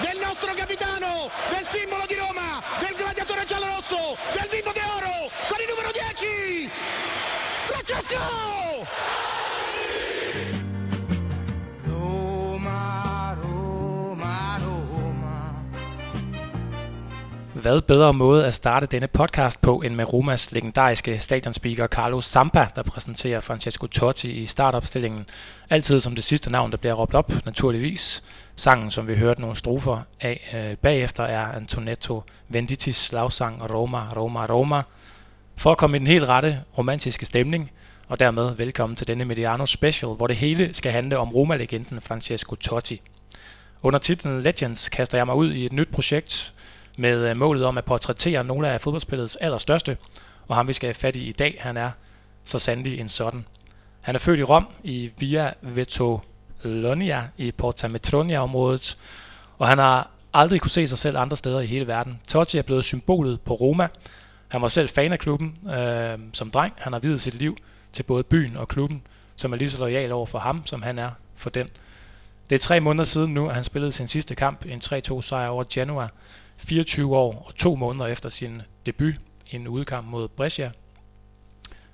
del nostro capitano, del simbolo di Roma, del gladiatore giallorosso, del bimbo de oro, con il numero 10, Francesco! Hvad bedre måde at starte denne podcast på, end med Romas legendariske stadionspeaker Carlo Zampa, der præsenterer Francesco Totti i startopstillingen. Altid som det sidste navn, der bliver råbt op, naturligvis. Sangen, som vi hørte nogle strofer af øh, bagefter, er Antonetto Venditis slagsang Roma, Roma, Roma. For at komme i den helt rette romantiske stemning, og dermed velkommen til denne Mediano Special, hvor det hele skal handle om Roma-legenden Francesco Totti. Under titlen Legends kaster jeg mig ud i et nyt projekt, med øh, målet om at portrættere nogle af fodboldspillets allerstørste, og ham vi skal have fat i i dag, han er så sandelig en sådan. Han er født i Rom i Via Lonia i Porta Metronia-området, og han har aldrig kunne se sig selv andre steder i hele verden. Totti er blevet symbolet på Roma. Han var selv fan af klubben øh, som dreng. Han har videt sit liv til både byen og klubben, som er lige så lojal over for ham, som han er for den. Det er tre måneder siden nu, at han spillede sin sidste kamp, en 3-2 sejr over Genoa, 24 år og to måneder efter sin debut i en udkamp mod Brescia.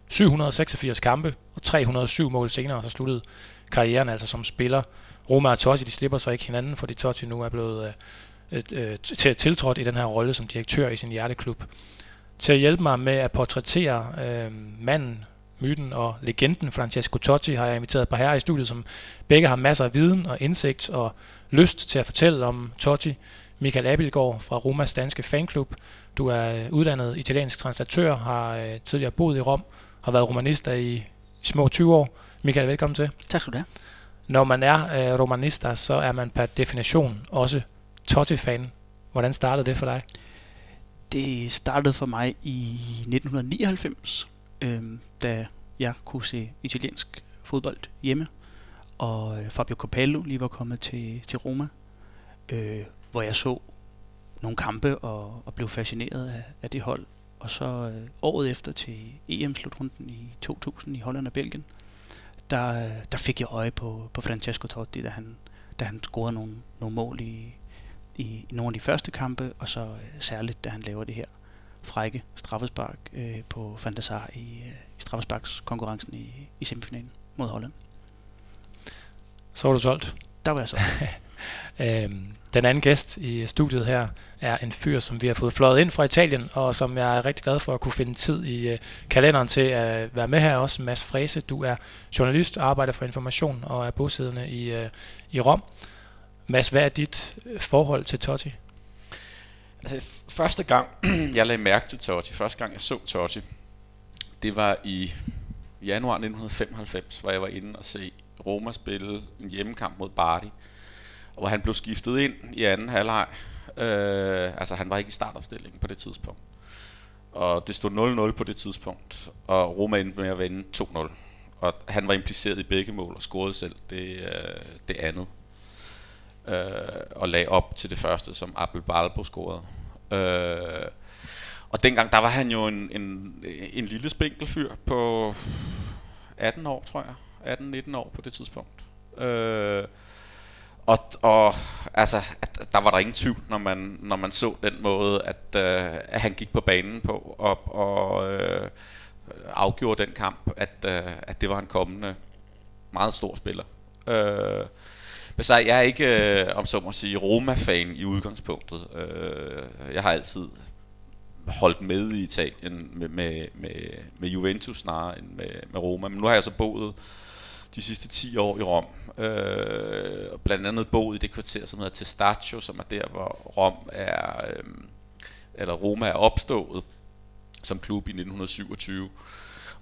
786 kampe og 307 mål senere, så sluttede karrieren altså som spiller. Roma og Totti, de slipper så ikke hinanden, fordi Totti nu er blevet øh, øh, tiltrådt i den her rolle som direktør i sin hjerteklub. Til at hjælpe mig med at portrættere øh, manden, myten og legenden Francesco Totti har jeg inviteret et par herrer i studiet, som begge har masser af viden og indsigt og lyst til at fortælle om Totti. Michael Abelgaard fra Romas danske fanklub. Du er øh, uddannet italiensk translatør, har øh, tidligere boet i Rom, har været romanister i små 20 år. Michael, velkommen til. Tak skal du have. Når man er øh, romanista, så er man per definition også Totti-fan. Hvordan startede det for dig? Det startede for mig i 1999, øh, da jeg kunne se italiensk fodbold hjemme, og øh, Fabio Capello lige var kommet til, til Roma. Øh, hvor jeg så nogle kampe og, og blev fascineret af, af det hold. Og så øh, året efter til EM-slutrunden i 2000 i Holland og Belgien, der, der fik jeg øje på, på Francesco Totti, da han, da han scorede nogle, nogle mål i, i, i nogle af de første kampe, og så øh, særligt, da han laver det her frække straffespark øh, på Fantasar i, øh, i straffesparkskonkurrencen i, i semifinalen mod Holland. Så var du solgt? Der var jeg så. øhm, den anden gæst i studiet her er en fyr, som vi har fået fløjet ind fra Italien, og som jeg er rigtig glad for at kunne finde tid i øh, kalenderen til at være med her også. Mads Frese, du er journalist, arbejder for information og er bosiddende i, øh, i Rom. Mads, hvad er dit øh, forhold til Totti? Altså, første gang, jeg lagde mærke til Totti, første gang jeg så Totti, det var i januar 1995, hvor jeg var inde og se Roma spille en hjemmekamp mod Bardi hvor han blev skiftet ind i anden halvleg. Øh, altså han var ikke i startopstillingen på det tidspunkt. Og det stod 0-0 på det tidspunkt, og Roma endte med at vinde 2-0. Og han var impliceret i begge mål og scorede selv det, øh, det andet. Øh, og lagde op til det første, som Abel Balbo scorede. Øh, og dengang, der var han jo en, en, en lille spinkelfyr på 18 år, tror jeg. 18-19 år på det tidspunkt. Øh, og, og altså, at, der var der ingen tvivl, når man, når man så den måde, at, øh, at han gik på banen på og, og øh, afgjorde den kamp, at, øh, at det var en kommende meget stor spiller. Øh, men så jeg er ikke, øh, om så må sige, Roma-fan i udgangspunktet. Øh, jeg har altid holdt med i Italien med, med, med, med Juventus snarere end med, med Roma. Men nu har jeg så boet de sidste 10 år i Rom. Øh, blandt andet boet i det kvarter, som hedder Testaccio, som er der, hvor Rom er, øh, eller Roma er opstået som klub i 1927.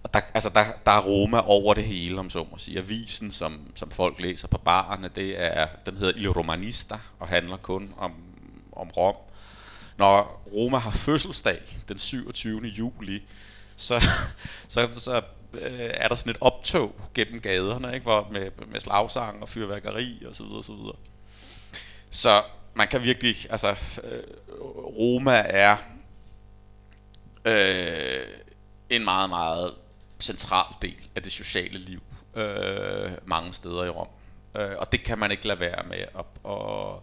Og der, altså der, der er Roma over det hele, om så må sige. Avisen, som, som folk læser på barerne, det er, den hedder Il Romanista, og handler kun om, om Rom. Når Roma har fødselsdag den 27. juli, så, så, så øh, er der sådan et optog gennem gaderne, ikke? Hvor med, med slagsang og fyrværkeri og så videre, og så videre. Så man kan virkelig, altså øh, Roma er øh, en meget, meget central del af det sociale liv øh, mange steder i Rom. Øh, og det kan man ikke lade være med at, at,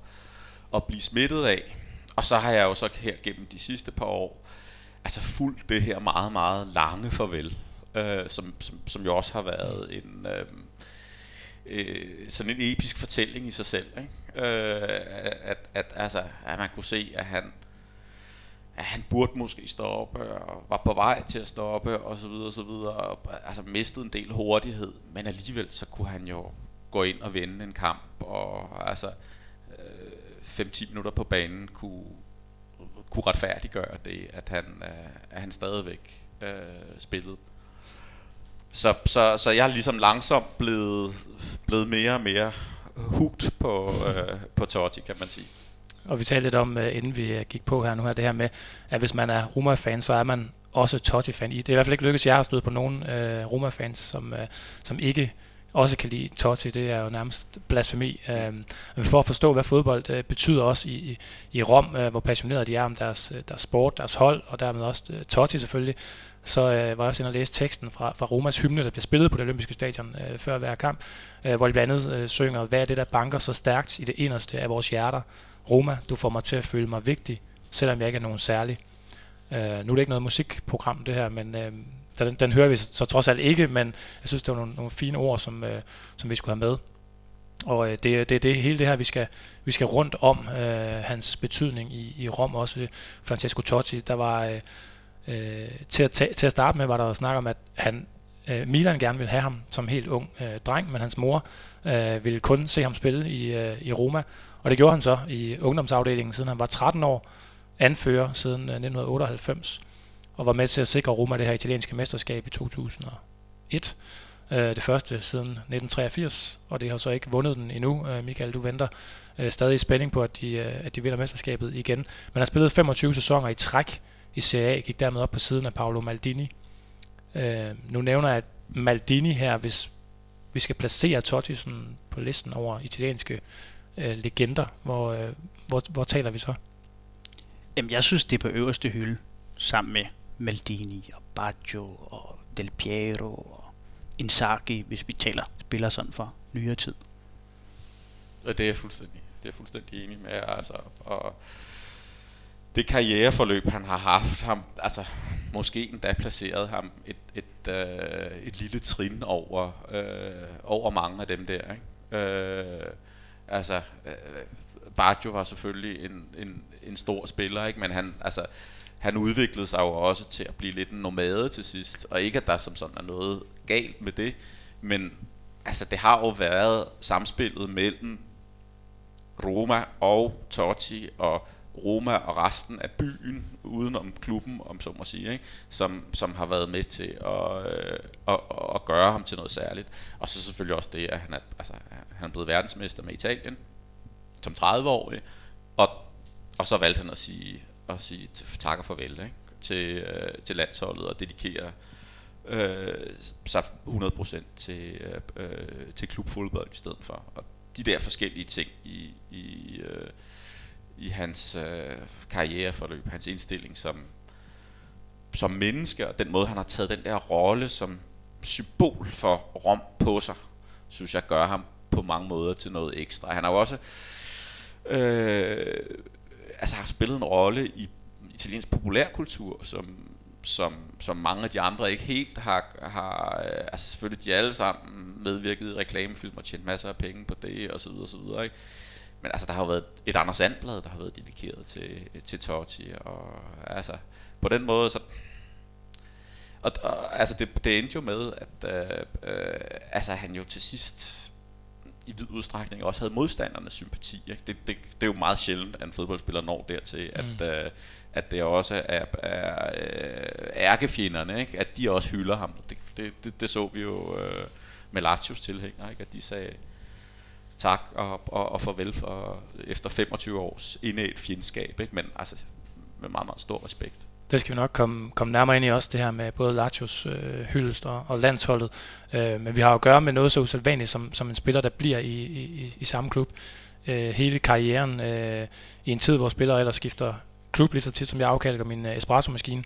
at blive smittet af. Og så har jeg jo så her gennem de sidste par år, altså fuldt det her meget, meget lange farvel, øh, som, som, som jo også har været en... Øh, øh, sådan en episk fortælling i sig selv, ikke? Øh, at, at, altså, at man kunne se, at han, at han burde måske stoppe, og var på vej til at stoppe, og så videre, og så videre, og altså mistede en del hurtighed, men alligevel så kunne han jo gå ind og vinde en kamp, og altså øh, 5-10 minutter på banen kunne, kunne retfærdiggøre det, at han, øh, at han stadigvæk øh, spillede. Så, så, så jeg er ligesom langsomt blevet, blevet mere og mere hugt på, øh, på Totti, kan man sige. Og vi talte lidt om, øh, inden vi øh, gik på her nu her, det her med, at hvis man er Roma-fan, så er man også Totti-fan. Det er i hvert fald ikke lykkedes, at jeg har stået på nogen øh, Roma-fans, som, øh, som ikke også kan lide Totti. Det er jo nærmest blasfemi. Øh, men for at forstå, hvad fodbold øh, betyder også i, i, i Rom, øh, hvor passionerede de er om deres, øh, deres sport, deres hold, og dermed også øh, Totti selvfølgelig, så øh, var jeg også inde og læse teksten fra, fra Romas hymne, der bliver spillet på det olympiske stadion øh, før hver kamp, øh, hvor de blandt andet øh, synger, hvad er det, der banker så stærkt i det inderste af vores hjerter? Roma, du får mig til at føle mig vigtig, selvom jeg ikke er nogen særlig. Øh, nu er det ikke noget musikprogram, det her, men øh, den, den hører vi så trods alt ikke, men jeg synes, det var nogle, nogle fine ord, som, øh, som vi skulle have med. Og øh, det er det, det hele det her, vi skal, vi skal rundt om, øh, hans betydning i, i Rom også. Francesco Totti, der var... Øh, Øh, til, at tage, til at starte med var der jo snak om, at han, øh, Milan gerne ville have ham som helt ung øh, dreng, men hans mor øh, ville kun se ham spille i, øh, i Roma. Og det gjorde han så i ungdomsafdelingen, siden han var 13 år, anfører siden øh, 1998, og var med til at sikre Roma det her italienske mesterskab i 2001. Øh, det første siden 1983, og det har så ikke vundet den endnu. Øh, Michael, du venter øh, stadig i spænding på, at de, øh, at de vinder mesterskabet igen. Men han spillet 25 sæsoner i træk i Serie A, gik dermed op på siden af Paolo Maldini. Øh, nu nævner jeg Maldini her, hvis vi skal placere Totti sådan på listen over italienske øh, legender, hvor, øh, hvor, hvor taler vi så? Jamen, jeg synes, det er på øverste hylde, sammen med Maldini og Baggio og Del Piero og Inzaghi, hvis vi taler spiller sådan for nyere tid. Og det er jeg fuldstændig, det er jeg fuldstændig enig med. Altså, og det karriereforløb, han har haft, ham, altså måske endda placeret ham et, et, øh, et lille trin over, øh, over mange af dem der. Ikke? Øh, altså, øh, Baggio var selvfølgelig en, en, en stor spiller, ikke? men han, altså, han udviklede sig jo også til at blive lidt en nomade til sidst, og ikke at der som sådan er noget galt med det, men altså, det har jo været samspillet mellem Roma og Totti og Roma og resten af byen, udenom klubben, om så må sige, ikke? Som, som har været med til at, øh, at, at gøre ham til noget særligt. Og så selvfølgelig også det, at han er, altså, han er blevet verdensmester med Italien som 30-årig, og, og så valgte han at sige, at sige tak og farvel ikke? Til, øh, til landsholdet og dedikere øh, sig 100% til, øh, øh, til klubfodbold i stedet for. Og de der forskellige ting i, i øh, i hans øh, karriereforløb, hans indstilling som, som menneske, og den måde, han har taget den der rolle som symbol for Rom på sig, synes jeg gør ham på mange måder til noget ekstra. Han har jo også øh, altså har spillet en rolle i italiensk populærkultur, som, som, som mange af de andre ikke helt har, har øh, altså selvfølgelig de alle sammen medvirket i reklamefilm og tjent masser af penge på det, og så videre, og så videre, ikke? Men altså, der har jo været et Anders Sandblad, der har været dedikeret til, til Totti, og altså, på den måde, så... Og, og altså, det, det endte jo med, at øh, øh, altså, han jo til sidst i vid udstrækning også havde modstandernes sympati. Ikke? Det, det, det er jo meget sjældent, at en fodboldspiller når dertil, at, mm. øh, at det også er, er øh, ærkefjenderne, ikke? at de også hylder ham. Det, det, det, det så vi jo øh, med Lazios tilhængere, ikke? at de sagde, tak og, og, og farvel for efter 25 års indædt fjendskab, ikke? men altså med meget, meget stor respekt. Det skal vi nok komme, komme nærmere ind i også, det her med både Latios øh, hyldest og, og landsholdet. Øh, men vi har jo at gøre med noget så usædvanligt som, som en spiller, der bliver i, i, i samme klub øh, hele karrieren. Øh, I en tid, hvor spillere ellers skifter klub lige så tit, som jeg afkalker min øh, espresso-maskine.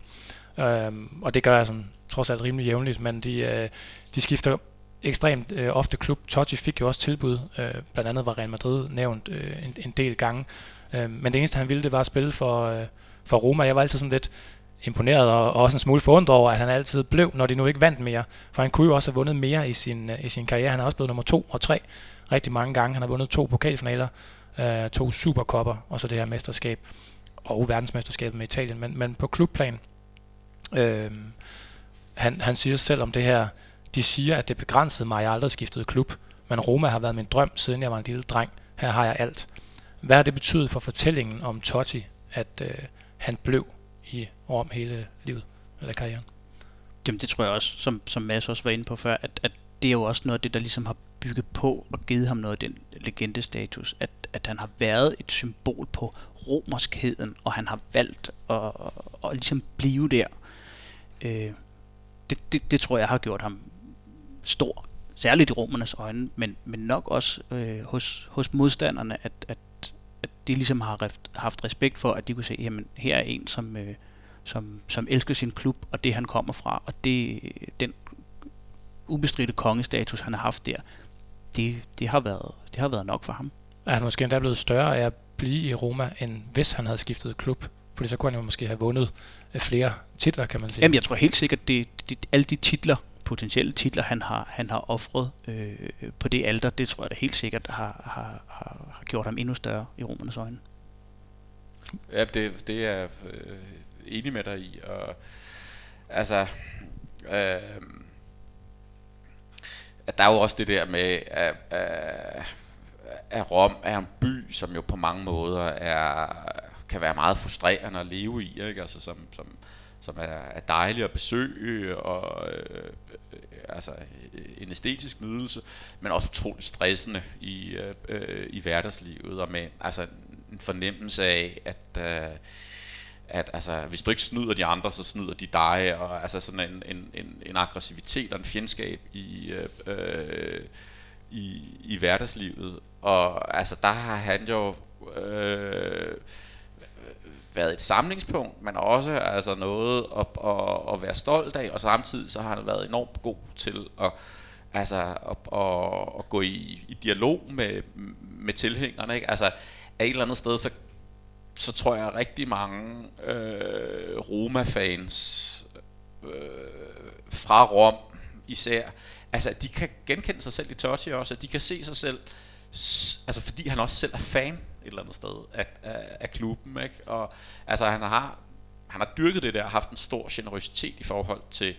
Øh, og det gør jeg sådan, trods alt rimelig jævnligt, men de, øh, de skifter ekstremt øh, ofte klub. Totti fik jo også tilbud, øh, blandt andet var Real Madrid nævnt øh, en, en del gange. Øh, men det eneste, han ville, det var at spille for, øh, for Roma. Jeg var altid sådan lidt imponeret og, og også en smule forundret over, at han altid blev, når de nu ikke vandt mere. For han kunne jo også have vundet mere i sin, øh, i sin karriere. Han er også blevet nummer to og tre rigtig mange gange. Han har vundet to pokalfinaler, øh, to superkopper og så det her mesterskab og verdensmesterskabet med Italien. Men, men på klubplan, øh, han, han siger selv om det her, de siger, at det begrænsede mig, at jeg aldrig skiftede klub. Men Roma har været min drøm, siden jeg var en lille dreng. Her har jeg alt. Hvad har det betydet for fortællingen om Totti, at øh, han blev i Rom hele livet, eller karrieren? Jamen det tror jeg også, som, som Mads også var inde på før, at, at det er jo også noget af det, der ligesom har bygget på og givet ham noget af den legendestatus, at, at han har været et symbol på romerskheden, og han har valgt at, at, at ligesom blive der. Øh, det, det, det tror jeg har gjort ham stor, særligt i romernes øjne, men, men nok også øh, hos, hos modstanderne, at, at, at de ligesom har reft, haft respekt for, at de kunne se, jamen her er en, som, øh, som, som elsker sin klub, og det han kommer fra, og det, den ubestridte kongestatus, han har haft der, det, det, har været, det har været nok for ham. Er han måske endda blevet større af at blive i Roma, end hvis han havde skiftet klub? Fordi så kunne han jo måske have vundet øh, flere titler, kan man sige. Jamen, jeg tror helt sikkert, det, det alle de titler, potentielle titler, han har, han har offret øh, på det alter, det tror jeg da helt sikkert har, har, har, har gjort ham endnu større i romernes øjne. Ja, det, det er øh, enig med dig i. Og, altså, øh, at der er jo også det der med, at, at, at Rom er en by, som jo på mange måder er, kan være meget frustrerende at leve i, ikke? Altså, som, som, som er, er dejlig at besøge, og øh, Øh, altså øh, en æstetisk nydelse, men også utroligt stressende i, øh, øh, i hverdagslivet, og med altså, en fornemmelse af, at øh, at altså, hvis du ikke snyder de andre, så snyder de dig, og altså sådan en, en, en, en aggressivitet og en fjendskab i, øh, i, i hverdagslivet. Og altså, der har han jo øh, været et samlingspunkt, men også altså noget at, at, at være stolt af, og samtidig så har han været enormt god til at, altså, at, at, at gå i, i dialog med, med tilhængerne. Ikke? Altså, af et eller andet sted, så så tror jeg, at rigtig mange øh, Roma-fans øh, fra Rom især, altså at de kan genkende sig selv i Totti også, at de kan se sig selv, altså fordi han også selv er fan et eller andet sted af, af, af klubben, ikke? Og altså han har, han har dyrket det der, haft en stor generøsitet i forhold til,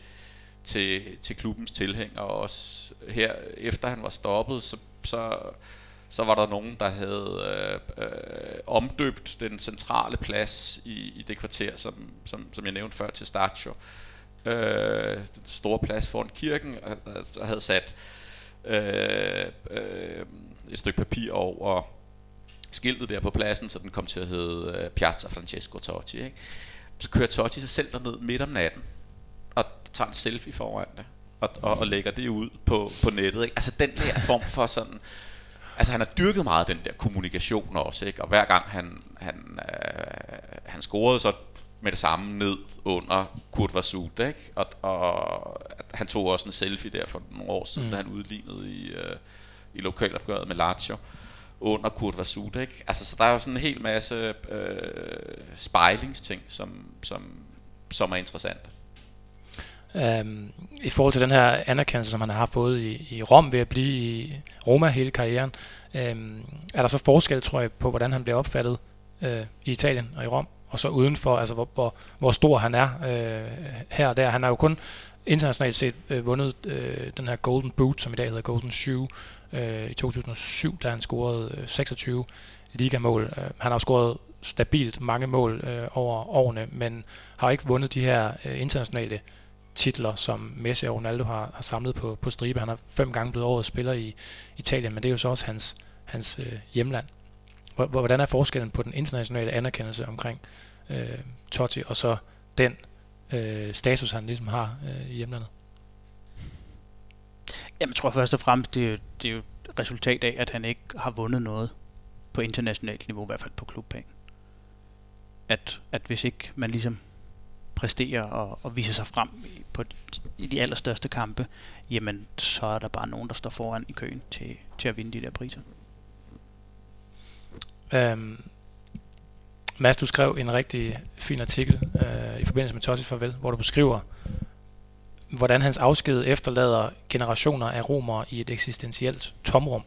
til, til klubbens tilhængere, og også her, efter han var stoppet, så, så så var der nogen, der havde øh, øh, omdøbt den centrale plads i, i det kvarter, som, som, som jeg nævnte før, til Stacio. Øh, den store plads foran kirken, og havde sat øh, øh, et stykke papir over skiltet der på pladsen, så den kom til at hedde øh, Piazza Francesco Totti. Ikke? Så kører Totti sig selv derned midt om natten, og tager en selfie foran det, og, og, og lægger det ud på, på nettet. Ikke? Altså den der form for sådan altså han har dyrket meget den der kommunikation også, ikke? Og hver gang han, han, øh, han scorede, så med det samme ned under Kurt Vasut, ikke? Og, og han tog også en selfie der for nogle år siden, mm. da han udlignede i, øh, i lokalopgøret med Lazio under Kurt Vasut, ikke? Altså, så der er jo sådan en hel masse øh, spejlingsting, som, som, som er interessant. Um, øhm, I forhold til den her anerkendelse, som han har fået i, i Rom ved at blive i Roma hele karrieren, um, er der så forskel, tror jeg, på hvordan han bliver opfattet uh, i Italien og i Rom, og så udenfor, altså hvor, hvor, hvor stor han er uh, her og der. Han har jo kun internationalt set uh, vundet uh, den her Golden Boot, som i dag hedder Golden Shoe, øh, i 2007, da han scorede øh, 26 ligamål. Uh, han har scoret stabilt mange mål øh, over årene, men har ikke vundet de her øh, internationale titler, som Messi og Ronaldo har, har samlet på, på stribe. Han har fem gange blevet årets spiller i Italien, men det er jo så også hans, hans øh, hjemland. Hvordan er forskellen på den internationale anerkendelse omkring øh, Totti, og så den øh, status, han ligesom har øh, i hjemlandet? Jamen, jeg tror først og fremmest, det er, det er jo et resultat af, at han ikke har vundet noget på internationalt niveau, i hvert fald på klubplan. At, at hvis ikke man ligesom præsterer og, og viser sig frem i, på de, i de allerstørste kampe, jamen så er der bare nogen, der står foran i køen til, til at vinde de der priser. Um, Mads, du skrev en rigtig fin artikel øh, i forbindelse med Tossis farvel, hvor du beskriver, hvordan hans afsked efterlader generationer af romere i et eksistentielt tomrum.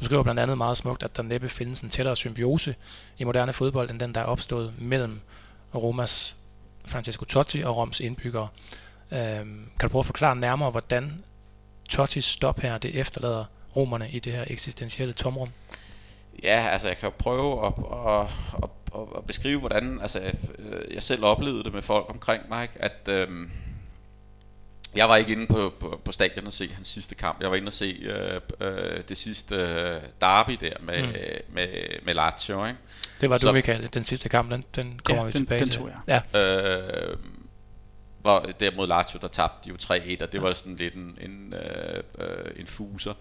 Du skriver blandt andet meget smukt, at der næppe findes en tættere symbiose i moderne fodbold, end den, der er opstået mellem Romas Francesco Totti og Roms indbyggere. Øhm, kan du prøve at forklare nærmere, hvordan Tottis stop her, det efterlader romerne i det her eksistentielle tomrum? Ja, altså jeg kan jo prøve at, at, at, at, at beskrive, hvordan altså, jeg øh, selv oplevede det med folk omkring mig, ikke? at øhm, jeg var ikke inde på, på, på stadion og se hans sidste kamp. Jeg var inde og se øh, øh, det sidste øh, derby der med, mm. med, med Lazio. Ikke? Det var du, Michael. Den sidste kamp, den, den kommer ja, vi den, tilbage den til. Tog jeg. Ja. Øh, hvor der mod Lazio, der tabte de jo 3-1, og det var sådan lidt en, en, øh, øh, en fuser.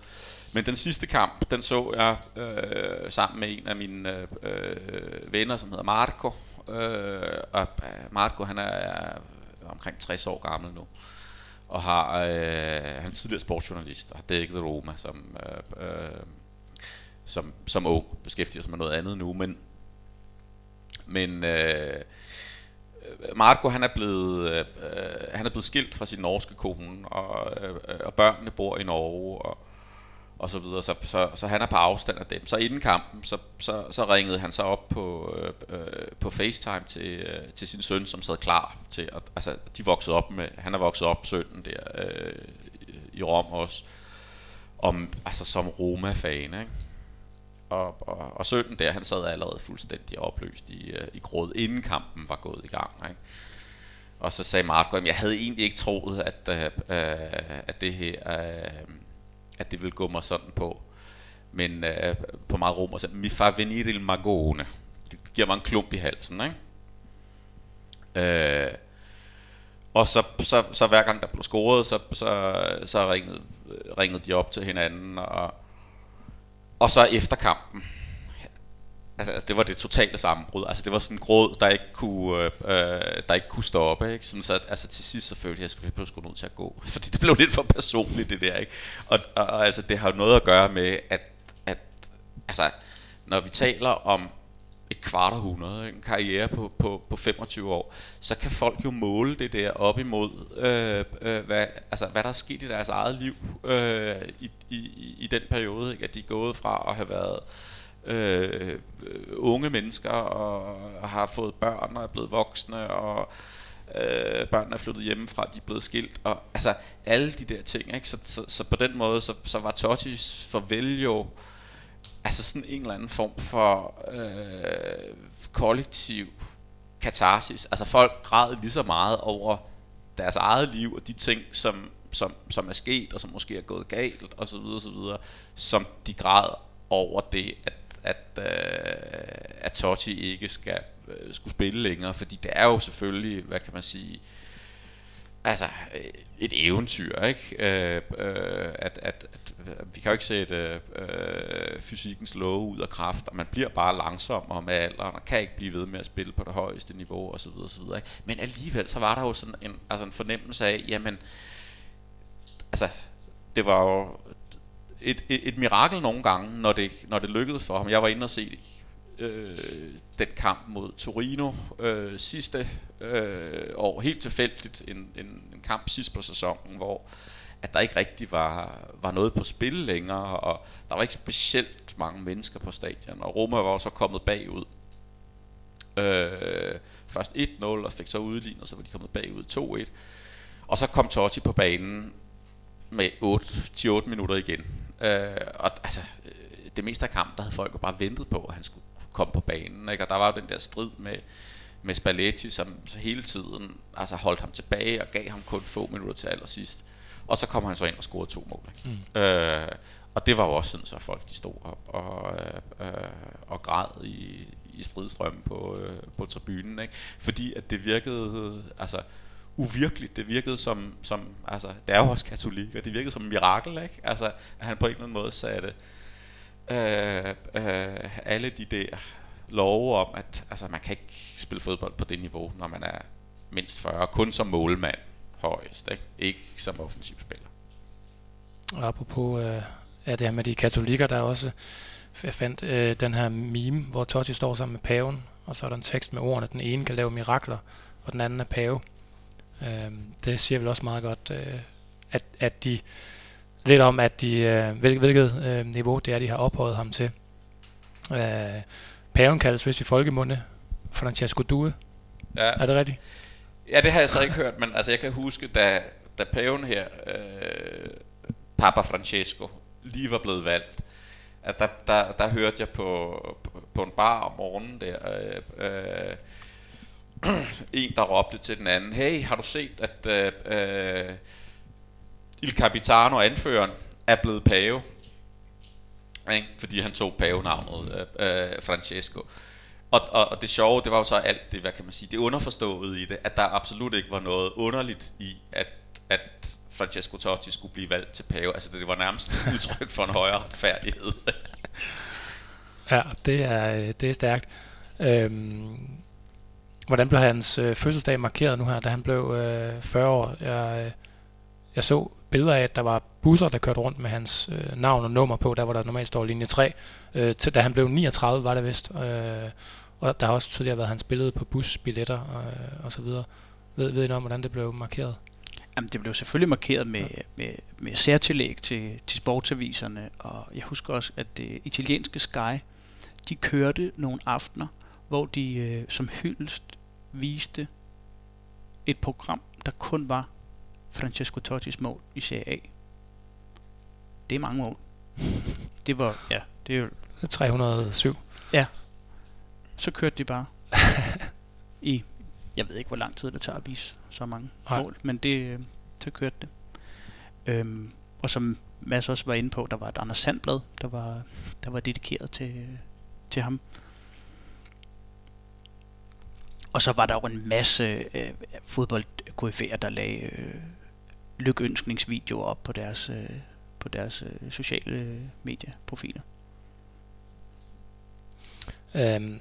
Men den sidste kamp, den så jeg øh, sammen med en af mine øh, venner, som hedder Marco. Øh, og øh, Marco, han er omkring 60 år gammel nu og har øh, han er tidligere sportsjournalist og har dækket Roma som øh, øh, som som ung beskæftiger sig med noget andet nu, men men øh, Marco han er blevet øh, øh han er blevet skilt fra sin norske kone og øh, øh og børnene bor i Norge og og så videre, så, så, så han er på afstand af dem. Så inden kampen, så, så, så ringede han så op på, øh, øh, på FaceTime til, øh, til sin søn, som sad klar til, at, altså de voksede op med, han er vokset op sønnen der øh, i Rom også, om, altså som Roma-fan, ikke? Og, og, og sønnen der, han sad allerede fuldstændig opløst i, øh, i gråd, inden kampen var gået i gang, ikke? Og så sagde Marco, at jeg havde egentlig ikke troet, at, øh, øh at det her... Øh, at det vil gå mig sådan på. Men øh, på meget romer, så mi fa venire il magone. Det giver mig en klump i halsen, ikke? Øh, og så, så, så hver gang der blev scoret, så, så, så ringede, ringede de op til hinanden, og, og så efter kampen, Altså, altså, det var det totale sammenbrud. Altså, det var sådan en gråd, der ikke kunne, øh, øh der ikke kunne stoppe. Ikke? Sådan, så at, altså, til sidst så følte jeg, at jeg skulle, jeg skulle nødt til at gå. Fordi det blev lidt for personligt, det der. Ikke? Og, og, og altså, det har jo noget at gøre med, at, at altså, når vi taler om et kvart århundrede, en karriere på, på, på 25 år, så kan folk jo måle det der op imod, øh, øh, hvad, altså, hvad der er sket i deres eget liv øh, i, i, i den periode. Ikke? At de er gået fra at have været øh, unge mennesker og, og har fået børn og er blevet voksne og øh, børnene er flyttet hjemmefra, de er blevet skilt og altså alle de der ting, ikke? Så, så, så på den måde så, så var Tottis farvel jo altså sådan en eller anden form for øh, kollektiv katarsis. Altså folk græd lige så meget over deres eget liv og de ting, som, som, som er sket og som måske er gået galt og så videre, så videre, som de græd over det, at at, øh, at Totti ikke skal øh, skulle spille længere, fordi det er jo selvfølgelig, hvad kan man sige, altså øh, et eventyr, ikke? Øh, øh, at, at, at øh, vi kan jo ikke sætte øh, fysikkens love ud af kraft, og man bliver bare langsommere med alderen, og kan ikke blive ved med at spille på det højeste niveau, og så videre, og så videre, ikke? Men alligevel, så var der jo sådan en, altså en fornemmelse af, jamen, altså, det var jo et, et, et mirakel nogle gange, når det, når det lykkedes for ham. Jeg var inde og se øh, den kamp mod Torino øh, sidste øh, år, helt tilfældigt, en, en, en kamp sidst på sæsonen, hvor at der ikke rigtig var, var noget på spil længere, og der var ikke specielt mange mennesker på stadion, og Roma var så kommet bagud. Øh, først 1-0, og fik så udlignet, og så var de kommet bagud 2-1. Og så kom Totti på banen med 8-8 minutter igen. Øh, og altså, det meste af kampen, der havde folk jo bare ventet på, at han skulle komme på banen. Ikke? Og der var jo den der strid med, med Spalletti, som hele tiden altså holdt ham tilbage og gav ham kun få minutter til allersidst. Og så kom han så ind og scorede to mål. Ikke? Mm. Øh, og det var jo også sådan, så folk de stod op og, øh, øh, og græd i, i stridstrømmen på, øh, på tribunen. Ikke? Fordi at det virkede, altså uvirkeligt. Det virkede som, som altså, det er jo også katolik, og det virkede som en mirakel, ikke? Altså, at han på en eller anden måde satte øh, øh, alle de der love om, at altså, man kan ikke spille fodbold på det niveau, når man er mindst 40, kun som målmand højst, ikke, ikke som offensiv spiller. Og apropos øh, ja, det her med de katolikker, der også jeg fandt øh, den her meme, hvor Totti står sammen med paven, og så er der en tekst med ordene, den ene kan lave mirakler, og den anden er pave. Øh, det siger vel også meget godt, øh, at, at de lidt om, at de, øh, hvil, hvilket øh, niveau det er, de har ophøjet ham til. Øh, paven kaldes vist i folkemunde Francesco Due. Ja. Er det rigtigt? Ja, det har jeg så ikke hørt, men altså jeg kan huske, da, da paven her, øh, Papa Francesco, lige var blevet valgt, at der, der, der hørte jeg på, på en bar om morgenen der, øh, øh, en der råbte til den anden, hey, har du set, at øh, øh, Il Capitano, anføreren, er blevet pave? Ikke? Fordi han tog pavenavnet øh, øh, Francesco. Og, og, og det sjove, det var jo så alt det, hvad kan man sige, det underforståede i det, at der absolut ikke var noget underligt i, at, at Francesco Totti skulle blive valgt til pave. Altså det var nærmest udtryk for en højere retfærdighed. Ja, det er, øh, det er stærkt. Øhm, hvordan blev hans øh, fødselsdag markeret nu her, da han blev øh, 40 år? Jeg, øh, jeg så billeder af, at der var busser, der kørte rundt med hans øh, navn og nummer på, der hvor der normalt står linje 3. Øh, til, da han blev 39, var det vist. Øh, og der har også tidligere været hans billede på busbilletter og, og så videre. Ved, ved I noget om, hvordan det blev markeret? Jamen, det blev selvfølgelig markeret med, med, med særtillæg til, til sportsaviserne, og jeg husker også, at det italienske Sky, de kørte nogle aftener, hvor de øh, som hyldest viste et program, der kun var Francesco Tottis mål i Serie A. Det er mange mål. Det var, ja, det er jo, 307. så kørte de bare i, jeg ved ikke, hvor lang tid det tager at vise så mange Nej. mål, men det, øh, så kørte det. Øhm, og som Mads også var inde på, der var et Anders Sandblad, der var, der var dedikeret til, til ham. Og så var der jo en masse øh, fodbold der lagde øh, lykønskningsvideoer op på deres, øh, på deres øh, sociale øh, medieprofiler. Øhm,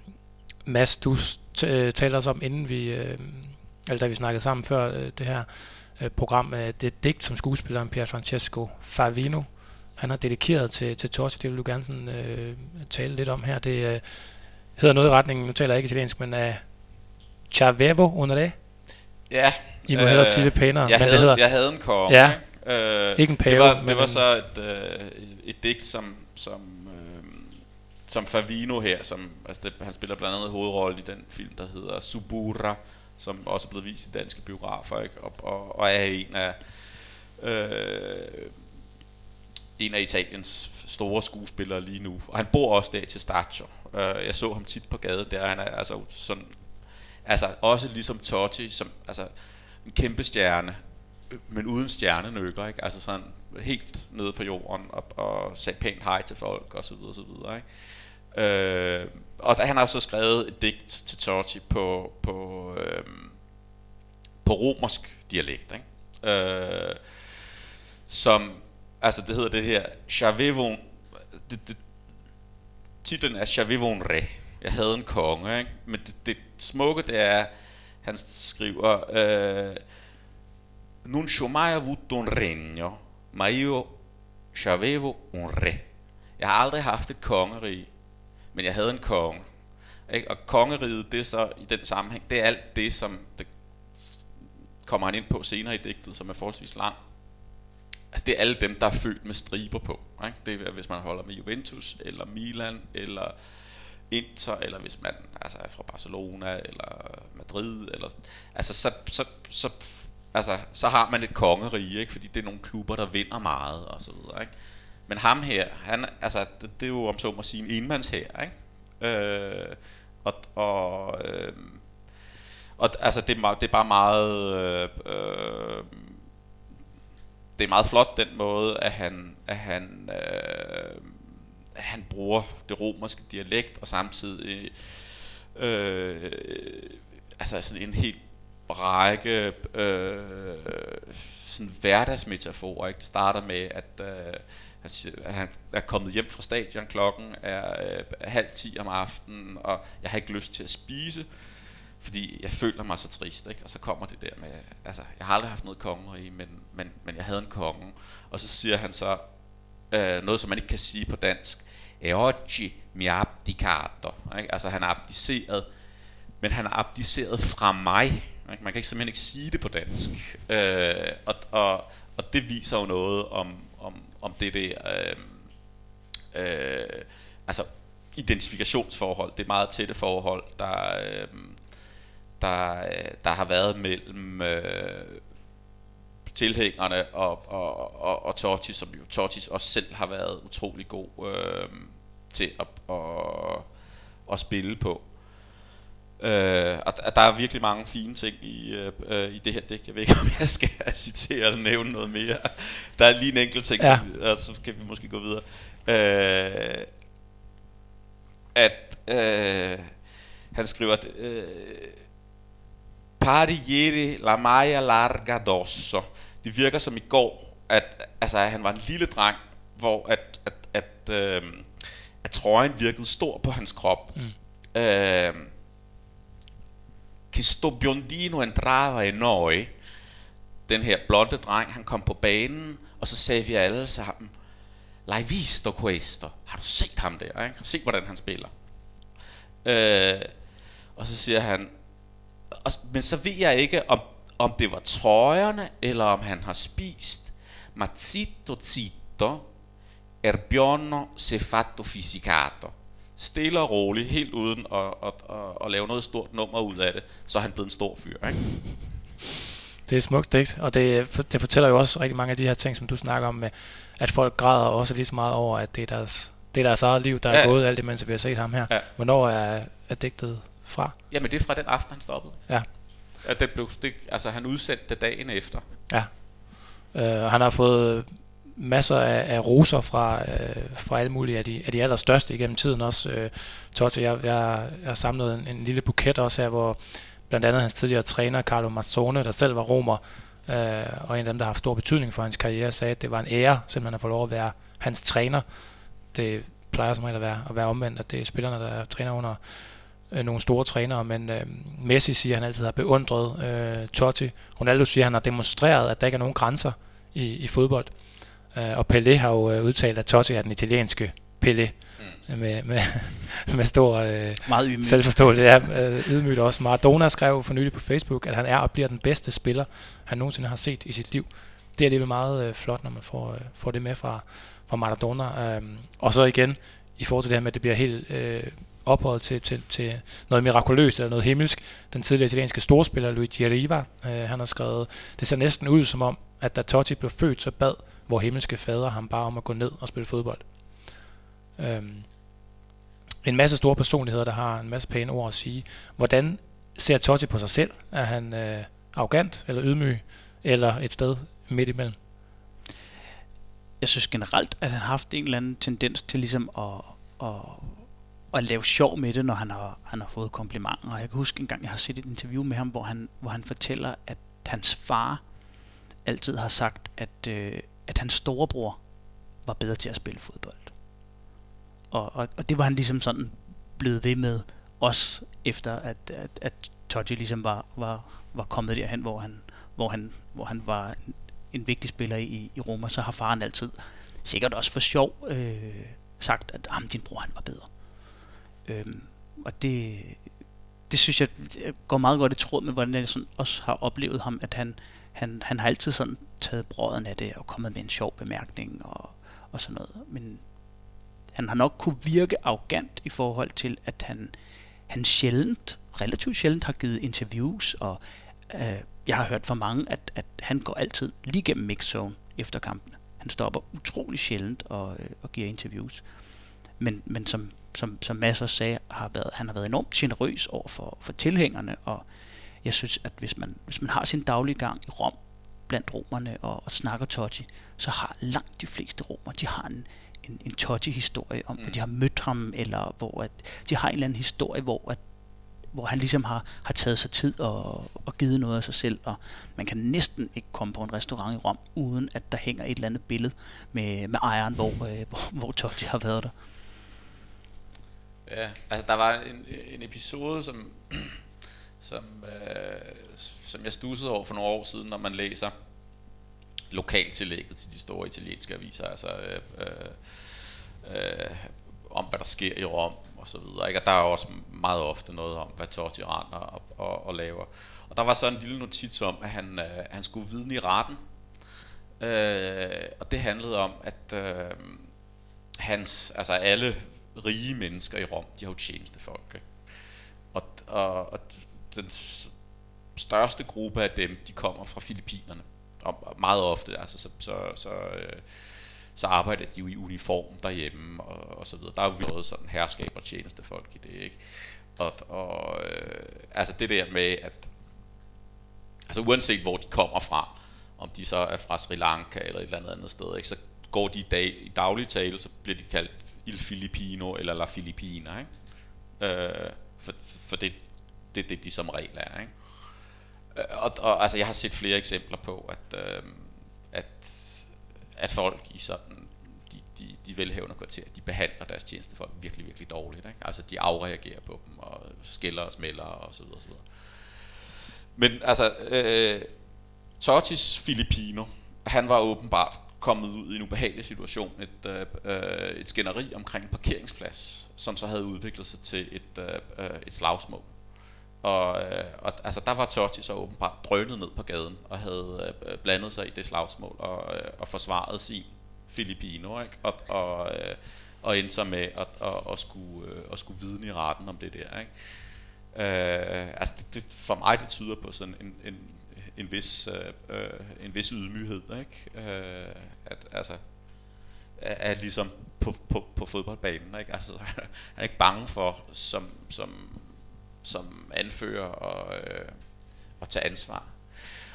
Mads, du t- øh, talte også om, inden vi, øh, eller da vi snakkede sammen før øh, det her øh, program, øh, det digt, som skuespilleren Pier Francesco Favino, han har dedikeret til, til Totti, det vil du gerne sådan, øh, tale lidt om her. Det øh, hedder noget i retningen, nu taler jeg ikke italiensk, men af Chavevo under det. ja, I må Øh, hellere sige det pænere, jeg, men havde, det hedder jeg havde en konge. Ja. ikke? Øh, ikke en pave, det var, men det var en- så et, øh, et digt, som, som, øh, som Favino her, som, altså det, han spiller blandt andet hovedrolle i den film, der hedder Subura, som også er blevet vist i danske biografer, ikke? Og, og, og er en af øh, en af Italiens store skuespillere lige nu. Og han bor også der til Staccio. Uh, jeg så ham tit på gaden der. Han er altså sådan, altså også ligesom Totti, som altså en kæmpe stjerne, men uden stjernenykker, ikke? Altså sådan helt nede på jorden og, og sagde pænt hej til folk og så videre, og så videre, ikke? Øh, og han har så skrevet et digt til Totti på, på, øh, på romersk dialekt, ikke? Øh, som, altså det hedder det her, Chavevon, det, det, titlen er Chavevon Re, jeg havde en konge, ikke? men det, det smukke det er, han skriver, øh, Non ci ho mai avuto un regno, ma io c'avevo un re. Jeg har aldrig haft et kongerige, men jeg havde en konge. Ikke? Og kongeriget, det er så i den sammenhæng, det er alt det, som det kommer han ind på senere i digtet, som er forholdsvis lang. Altså det er alle dem, der er født med striber på. Ikke? Det er, hvis man holder med Juventus, eller Milan, eller Inter, eller hvis man altså er fra Barcelona, eller Madrid, eller sådan. Altså så, så, så, altså, så har man et kongerige, ikke? fordi det er nogle klubber, der vinder meget, og så videre. Ikke? Men ham her, han, altså, det, det er jo om så må sige en enmands her, ikke? Øh, og, og, øh, og altså, det, er, det er bare meget, øh, øh, det er meget flot den måde, at han, at han, øh, han bruger det romerske dialekt, og samtidig øh, øh, altså sådan en helt række øh, sådan hverdagsmetaforer. Ikke? Det starter med, at øh, han siger, han er kommet hjem fra stadion, klokken er øh, halv ti om aftenen, og jeg har ikke lyst til at spise, fordi jeg føler mig så trist, ikke? Og så kommer det der med, altså, jeg har aldrig haft noget konger i, men, men, men jeg havde en konge. Og så siger han så øh, noget, som man ikke kan sige på dansk. E oggi mi ha abdicato. Ikke? Altså, han er abdiceret men han er abdiceret fra mig. Man kan ikke simpelthen ikke sige det på dansk. Øh, og, og, og det viser jo noget om, om, om det der... Øh, øh, altså identifikationsforhold, det er meget tætte forhold, der, øh, der, øh, der har været mellem øh, tilhængerne og, og, og, og Totti, som jo Totti også selv har været utrolig god øh, til at, at, at spille på. Øh, og der er virkelig mange fine ting i, øh, i det her digt. Jeg ved ikke, om jeg skal citere eller nævne noget mere. Der er lige en enkelt ting, ja. som, og så kan vi måske gå videre. Øh, at øh, han skriver, at øh, Pari ieri la maia larga dosso. Det virker som i går, at altså, han var en lille dreng, hvor at, at, at, øh, at trøjen virkede stor på hans krop. Mm. Øh, che sto biondino entrava i noi, den her blonde dreng, han kom på banen, og så sagde vi alle sammen, L'hai visto questo? Har du set ham der? Ikke? Set, hvordan han spiller? Øh, og så siger han, og, men så ved jeg ikke, om, om det var trøjerne, eller om han har spist. Ma zitto zitto, Erbiono se fatto fisicato. Stille og roligt, helt uden at, at, at, at lave noget stort nummer ud af det, så er han blevet en stor fyr. Ikke? Det er smukt ikke? og det, det fortæller jo også rigtig mange af de her ting, som du snakker om, med, at folk græder også lige så meget over, at det er deres, det er deres eget liv, der ja. er gået alt det, mens vi har set ham her. Ja. Hvornår er, er digtet fra? Jamen det er fra den aften, han stoppede. Ja. At det blev, det, altså han udsendte det dagen efter. Ja. Øh, han har fået masser af, af roser fra, øh, fra alle mulige af de, af de allerstørste igennem tiden også. Øh, Totti, jeg, jeg, jeg har samlet en, en lille buket også her, hvor blandt andet hans tidligere træner, Carlo Mazzone, der selv var romer, øh, og en af dem, der har haft stor betydning for hans karriere, sagde, at det var en ære, simpelthen at få lov at være hans træner. Det plejer som regel at være, at være omvendt, at det er spillerne, der er træner under øh, nogle store trænere, men øh, Messi siger, at han altid har beundret øh, Totti. Ronaldo siger, at han har demonstreret, at der ikke er nogen grænser i, i fodbold. Øh, og Pelé har jo øh, udtalt, at Totti er den italienske Pelé. Mm. Med, med, med stor øh, Meget selvforståelse. Ja, øh, ydmygt også. Maradona skrev for nylig på Facebook, at han er og bliver den bedste spiller, han nogensinde har set i sit liv. Det er alligevel meget øh, flot, når man får, øh, får det med fra, fra Maradona. Um, og så igen, i forhold til det her med, at det bliver helt øh, ophøjet til, til, til noget mirakuløst eller noget himmelsk. Den tidligere italienske storspiller Luigi Riva, øh, han har skrevet, det ser næsten ud som om, at da Totti blev født, så bad hvor himmelske fader ham bare om at gå ned og spille fodbold. Øhm, en masse store personligheder, der har en masse pæne ord at sige. Hvordan ser Totti på sig selv? Er han øh, arrogant eller ydmyg, eller et sted midt imellem? Jeg synes generelt, at han har haft en eller anden tendens til ligesom at, at, at lave sjov med det, når han har, han har fået komplimenter. Jeg kan huske en gang, jeg har set et interview med ham, hvor han, hvor han fortæller, at hans far altid har sagt, at, øh, at hans storebror var bedre til at spille fodbold. Og, og, og det var han ligesom sådan blevet ved med, også efter at, at, at Totti ligesom var, var, var kommet derhen, hvor han, hvor han, hvor han var en, en vigtig spiller i, i Roma, så har faren altid, sikkert også for sjov, øh, sagt, at ah, din bror han var bedre. Øhm, og det, det synes jeg går meget godt i tråd med, hvordan jeg sådan også har oplevet ham, at han, han, han har altid sådan taget brøden af det og kommet med en sjov bemærkning og, og sådan noget. Men han har nok kunne virke arrogant i forhold til, at han, han sjældent, relativt sjældent har givet interviews, og øh, jeg har hørt fra mange, at, at han går altid lige gennem mixzone efter kampene. Han stopper utrolig sjældent og, øh, og giver interviews. Men, men som, som, som masser sagde, har været, han har været enormt generøs over for, for tilhængerne, og jeg synes, at hvis man, hvis man har sin daglige gang i Rom, blandt romerne og, og snakker Totti, så har langt de fleste romer, de har en, en, en Totti-historie om, mm. de har mødt ham, eller hvor at, de har en eller anden historie, hvor at hvor han ligesom har, har taget sig tid og, og givet noget af sig selv, og man kan næsten ikke komme på en restaurant i Rom, uden at der hænger et eller andet billede med, med ejeren, hvor, øh, hvor, hvor Totti har været der. Ja, altså der var en, en episode, som, som, øh, som jeg stussede over for nogle år siden, når man læser lokaltillægget til de store italienske aviser, altså øh, øh, om, hvad der sker i Rom og så videre. Ikke? Og der er også meget ofte noget om, hvad Totti render og, og, og laver. Og der var så en lille notits om, at han, øh, han skulle vidne i retten. Øh, og det handlede om, at øh, hans, altså alle rige mennesker i Rom, de har jo tjenestefolk. Ikke? Og, og, og den største gruppe af dem, de kommer fra Filippinerne. Og meget ofte, altså så, så, så, øh, så arbejder de jo i uniform derhjemme og, og så videre. Der er jo noget sådan herskab og tjenestefolk i det, ikke? Og, og øh, altså det der med, at altså uanset hvor de kommer fra, om de så er fra Sri Lanka eller et eller andet andet sted, ikke? så går de i, dag, i daglig tale, så bliver de kaldt Il Filipino eller La Filipina, ikke? Øh, for, for det, det er det, de som regel er, ikke? Øh, og, og altså, jeg har set flere eksempler på, at, øh, at, at folk i sådan de, de, de velhævende kvarterer, de behandler deres tjenestefolk virkelig, virkelig dårligt. Ikke? Altså, de afreagerer på dem, og skiller og smælder, og så videre, og så videre. Men altså, øh, Totis Filipino, han var åbenbart kommet ud i en ubehagelig situation, et, øh, øh, et skænderi omkring en parkeringsplads, som så havde udviklet sig til et, øh, øh, et slagsmål. Og, øh, og altså, der var Totti så åbenbart drønet ned på gaden og havde øh, blandet sig i det slagsmål og, øh, og forsvaret sin Filipino, ikke? Og, og, øh, og endte så med at, at, at, skulle, øh, at skulle vidne i retten om det der. Ikke? Øh, altså det, det, for mig det tyder på sådan en, en, en vis øh, øh en vis ydmyghed, ikke? Øh, at altså er ligesom på, på, på fodboldbanen, ikke? Altså han er ikke bange for som som som anfører og øh, og tage ansvar.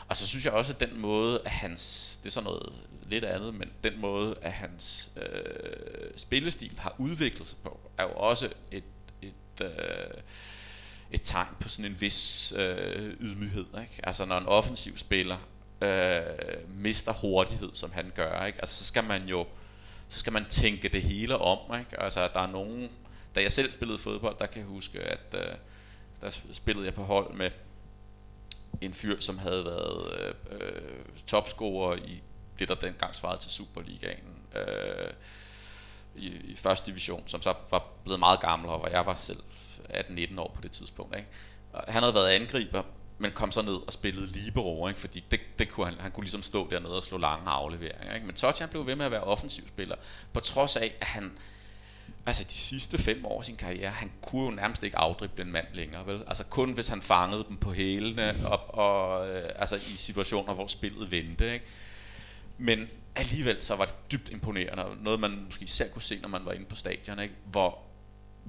Og så synes jeg også at den måde at hans det er sådan noget lidt andet, men den måde at hans øh, spillestil har udviklet sig på er jo også et et øh, et tegn på sådan en vis øh, ydmyghed. Ikke? Altså når en offensiv spiller øh, mister hurtighed, som han gør, ikke? Altså, så skal man jo så skal man tænke det hele om. Ikke? Altså der er nogen, da jeg selv spillede fodbold, der kan jeg huske, at øh, der spillede jeg på hold med en fyr, som havde været øh, topscorer i det, der dengang svarede til Superligaen. Øh, i, i første division, som så var blevet meget gammel, og hvor jeg var selv 18-19 år på det tidspunkt. Ikke? Og han havde været angriber, men kom så ned og spillede libero, ikke? fordi det, det kunne han, han kunne ligesom stå dernede og slå lange afleveringer. Ikke? Men Totti han blev ved med at være offensiv spiller, på trods af, at han altså de sidste fem år af sin karriere, han kunne jo nærmest ikke afdrible en mand længere, vel? Altså kun hvis han fangede dem på hælene, og, og øh, altså i situationer, hvor spillet vendte, ikke? Men alligevel så var det dybt imponerende, noget man måske selv kunne se, når man var inde på stadion, ikke? Hvor,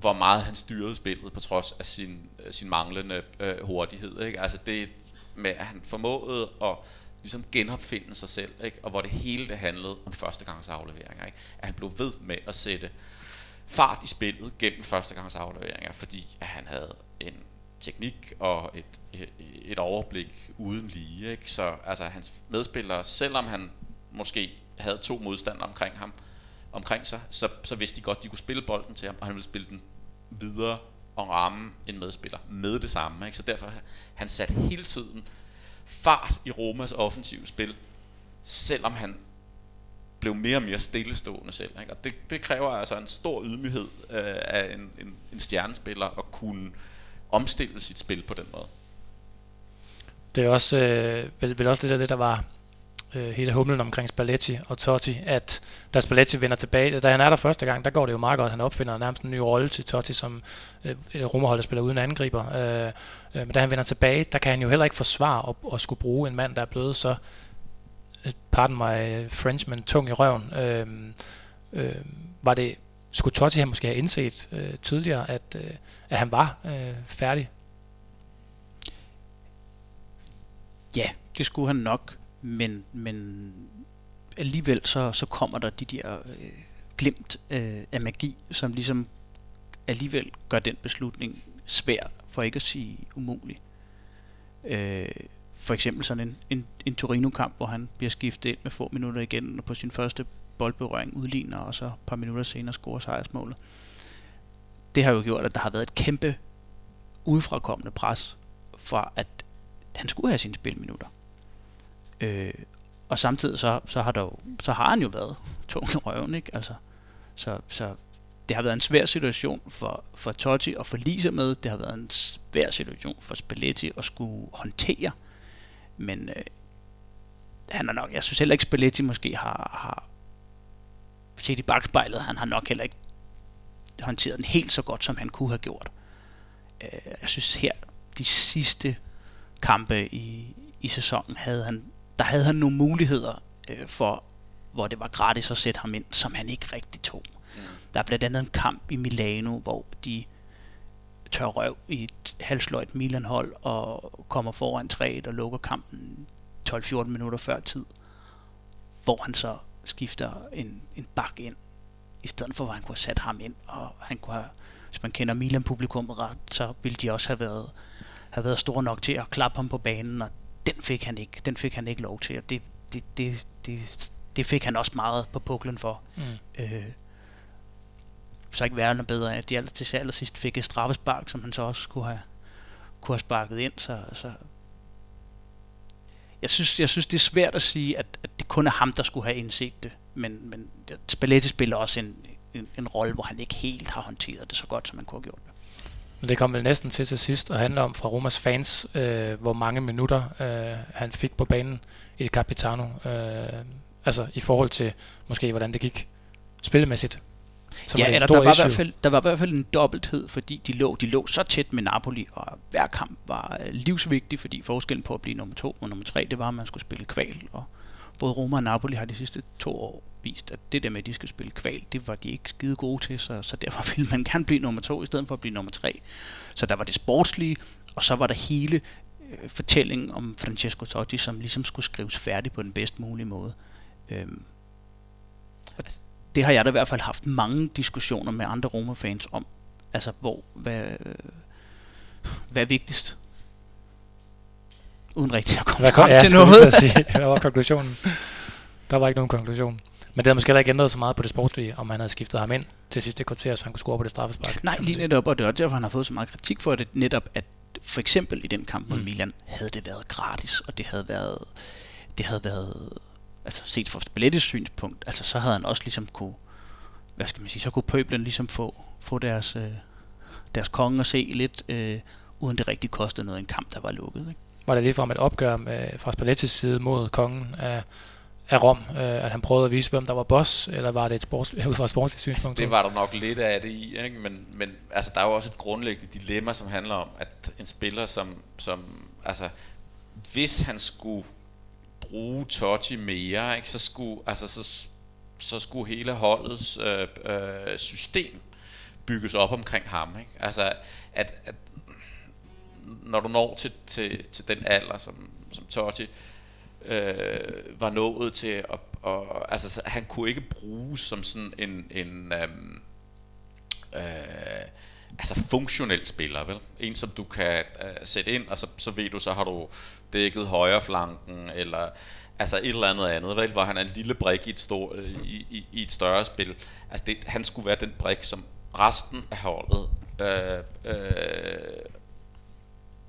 hvor meget han styrede spillet på trods af sin, øh, sin manglende øh, hurtighed. Ikke? Altså det med, at han formåede at ligesom genopfinde sig selv, ikke? og hvor det hele det handlede om førstegangsafleveringer. Ikke? At han blev ved med at sætte fart i spillet gennem førstegangsafleveringer, fordi at han havde en teknik og et, et overblik uden lige. Ikke? Så altså, hans medspillere, selvom han måske havde to modstandere omkring ham, omkring sig, så, så vidste de godt, at de kunne spille bolden til ham, og han ville spille den videre og ramme en medspiller med det samme. Ikke? Så derfor han sat hele tiden fart i Romas offensive spil, selvom han blev mere og mere stillestående selv. Ikke? Og det, det kræver altså en stor ydmyghed øh, af en, en, en stjernespiller at kunne omstille sit spil på den måde. Det er også, øh, vel, vel også lidt af det, der var øh, hele humlen omkring Spalletti og Totti, at da Spalletti vender tilbage, da han er der første gang, der går det jo meget godt, han opfinder nærmest en ny rolle til Totti, som øh, romerholdet spiller uden angriber. Øh, øh, men da han vender tilbage, der kan han jo heller ikke forsvare at, at skulle bruge en mand, der er blevet så, øh, pardon mig, øh, Frenchman, tung i røven. Øh, øh, var det, skulle Totti have måske have indset øh, tidligere, at, øh, at han var øh, færdig? Ja, det skulle han nok men, men alligevel så, så kommer der de der øh, glimt øh, af magi, som ligesom alligevel gør den beslutning svær, for ikke at sige umulig. Øh, for eksempel sådan en, en, en Torino-kamp, hvor han bliver skiftet ind med få minutter igen, og på sin første boldberøring udligner, og så et par minutter senere scorer sejrsmålet. Det har jo gjort, at der har været et kæmpe udefrakommende pres fra, at han skulle have sine spilminutter. Øh, og samtidig så, så, har der jo, så har han jo været tung i røven, ikke? Altså, så, så det har været en svær situation for, for Totti at forlise med. Det har været en svær situation for Spalletti at skulle håndtere. Men øh, han er nok, jeg synes heller ikke, Spalletti måske har, har set i bagspejlet, han har nok heller ikke håndteret den helt så godt, som han kunne have gjort. Øh, jeg synes her, de sidste kampe i, i sæsonen, havde han, der havde han nogle muligheder øh, for, hvor det var gratis at sætte ham ind, som han ikke rigtig tog. Mm. Der er blandt andet en kamp i Milano, hvor de tør røv i et halvsløjt Milan-hold og kommer foran 3 og lukker kampen 12-14 minutter før tid, hvor han så skifter en, en bak ind, i stedet for, at han kunne have sat ham ind, og han kunne have, hvis man kender Milan-publikum ret, så ville de også have været, have været store nok til at klappe ham på banen, og den fik han ikke, den fik han ikke lov til, og det, det, det, det, det fik han også meget på puklen for. Mm. Øh, så ikke værre bedre, at de aller, til allersidst fik et straffespark, som han så også kunne have, kunne have sparket ind, så, så jeg synes, jeg synes, det er svært at sige, at, at det kun er ham, der skulle have indset det. Men, men Spalletti spiller også en, en, en rolle, hvor han ikke helt har håndteret det så godt, som man kunne have gjort det. Men det kom vel næsten til til sidst at handle om fra Romas fans, øh, hvor mange minutter øh, han fik på banen i det Capitano. Øh, altså i forhold til måske, hvordan det gik spillemæssigt. Som ja, eller der, var i hvert fald, der var i hvert fald en dobbelthed, fordi de lå, de lå så tæt med Napoli, og hver kamp var øh, livsvigtig, fordi forskellen på at blive nummer to og nummer tre, det var, at man skulle spille kval. Og både Roma og Napoli har de sidste to år vist, at det der med, at de skal spille kval, det var de ikke skide gode til, så, så derfor ville man gerne blive nummer to, i stedet for at blive nummer tre. Så der var det sportslige, og så var der hele øh, fortællingen om Francesco Totti, som ligesom skulle skrives færdig på den bedst mulige måde. Øhm, det har jeg da i hvert fald haft mange diskussioner med andre Roma-fans om. Altså, hvor, hvad, hvad er vigtigst? Uden rigtig at komme hvad, frem ja, til noget. Sige, hvad var konklusionen? Der var ikke nogen konklusion. Men det havde måske heller ikke ændret så meget på det sportslige, om han havde skiftet ham ind til sidste kvarter, så han kunne score på det straffespark. Nej, lige netop, og det er derfor, han har fået så meget kritik for det, netop at for eksempel i den kamp mod mm. Milan, havde det været gratis, og det havde været, det havde været altså set fra Spallettis synspunkt, altså så havde han også ligesom kunne, hvad skal man sige, så kunne pøblen ligesom få, få deres, øh, deres konge at se lidt, øh, uden det rigtig kostede noget en kamp, der var lukket. Ikke? Var det lige fra et opgør med, fra Spallettis side mod kongen af, af Rom, øh, at han prøvede at vise, hvem der var boss, eller var det et sports, ud fra et sportsligt synspunkt? Altså, det var der nok lidt af det i, ikke? Men, men altså, der er jo også et grundlæggende dilemma, som handler om, at en spiller, som, som altså, hvis han skulle bruge Totti mere, ikke, så, skulle, altså, så, så skulle hele holdets øh, øh, system bygges op omkring ham. Ikke? Altså, at, at når du når til, til, til den alder, som, som Totti øh, var nået til, at, og, altså, han kunne ikke bruges som sådan en, en øhm, øh, altså funktionel spiller, vel? En, som du kan øh, sætte ind, og så, så ved du, så har du dækket højre flanken, eller altså et eller andet andet, vel? Hvor han er en lille brik i et, stor, øh, i, i, i et større spil. Altså det, han skulle være den brik, som resten af holdet øh, øh,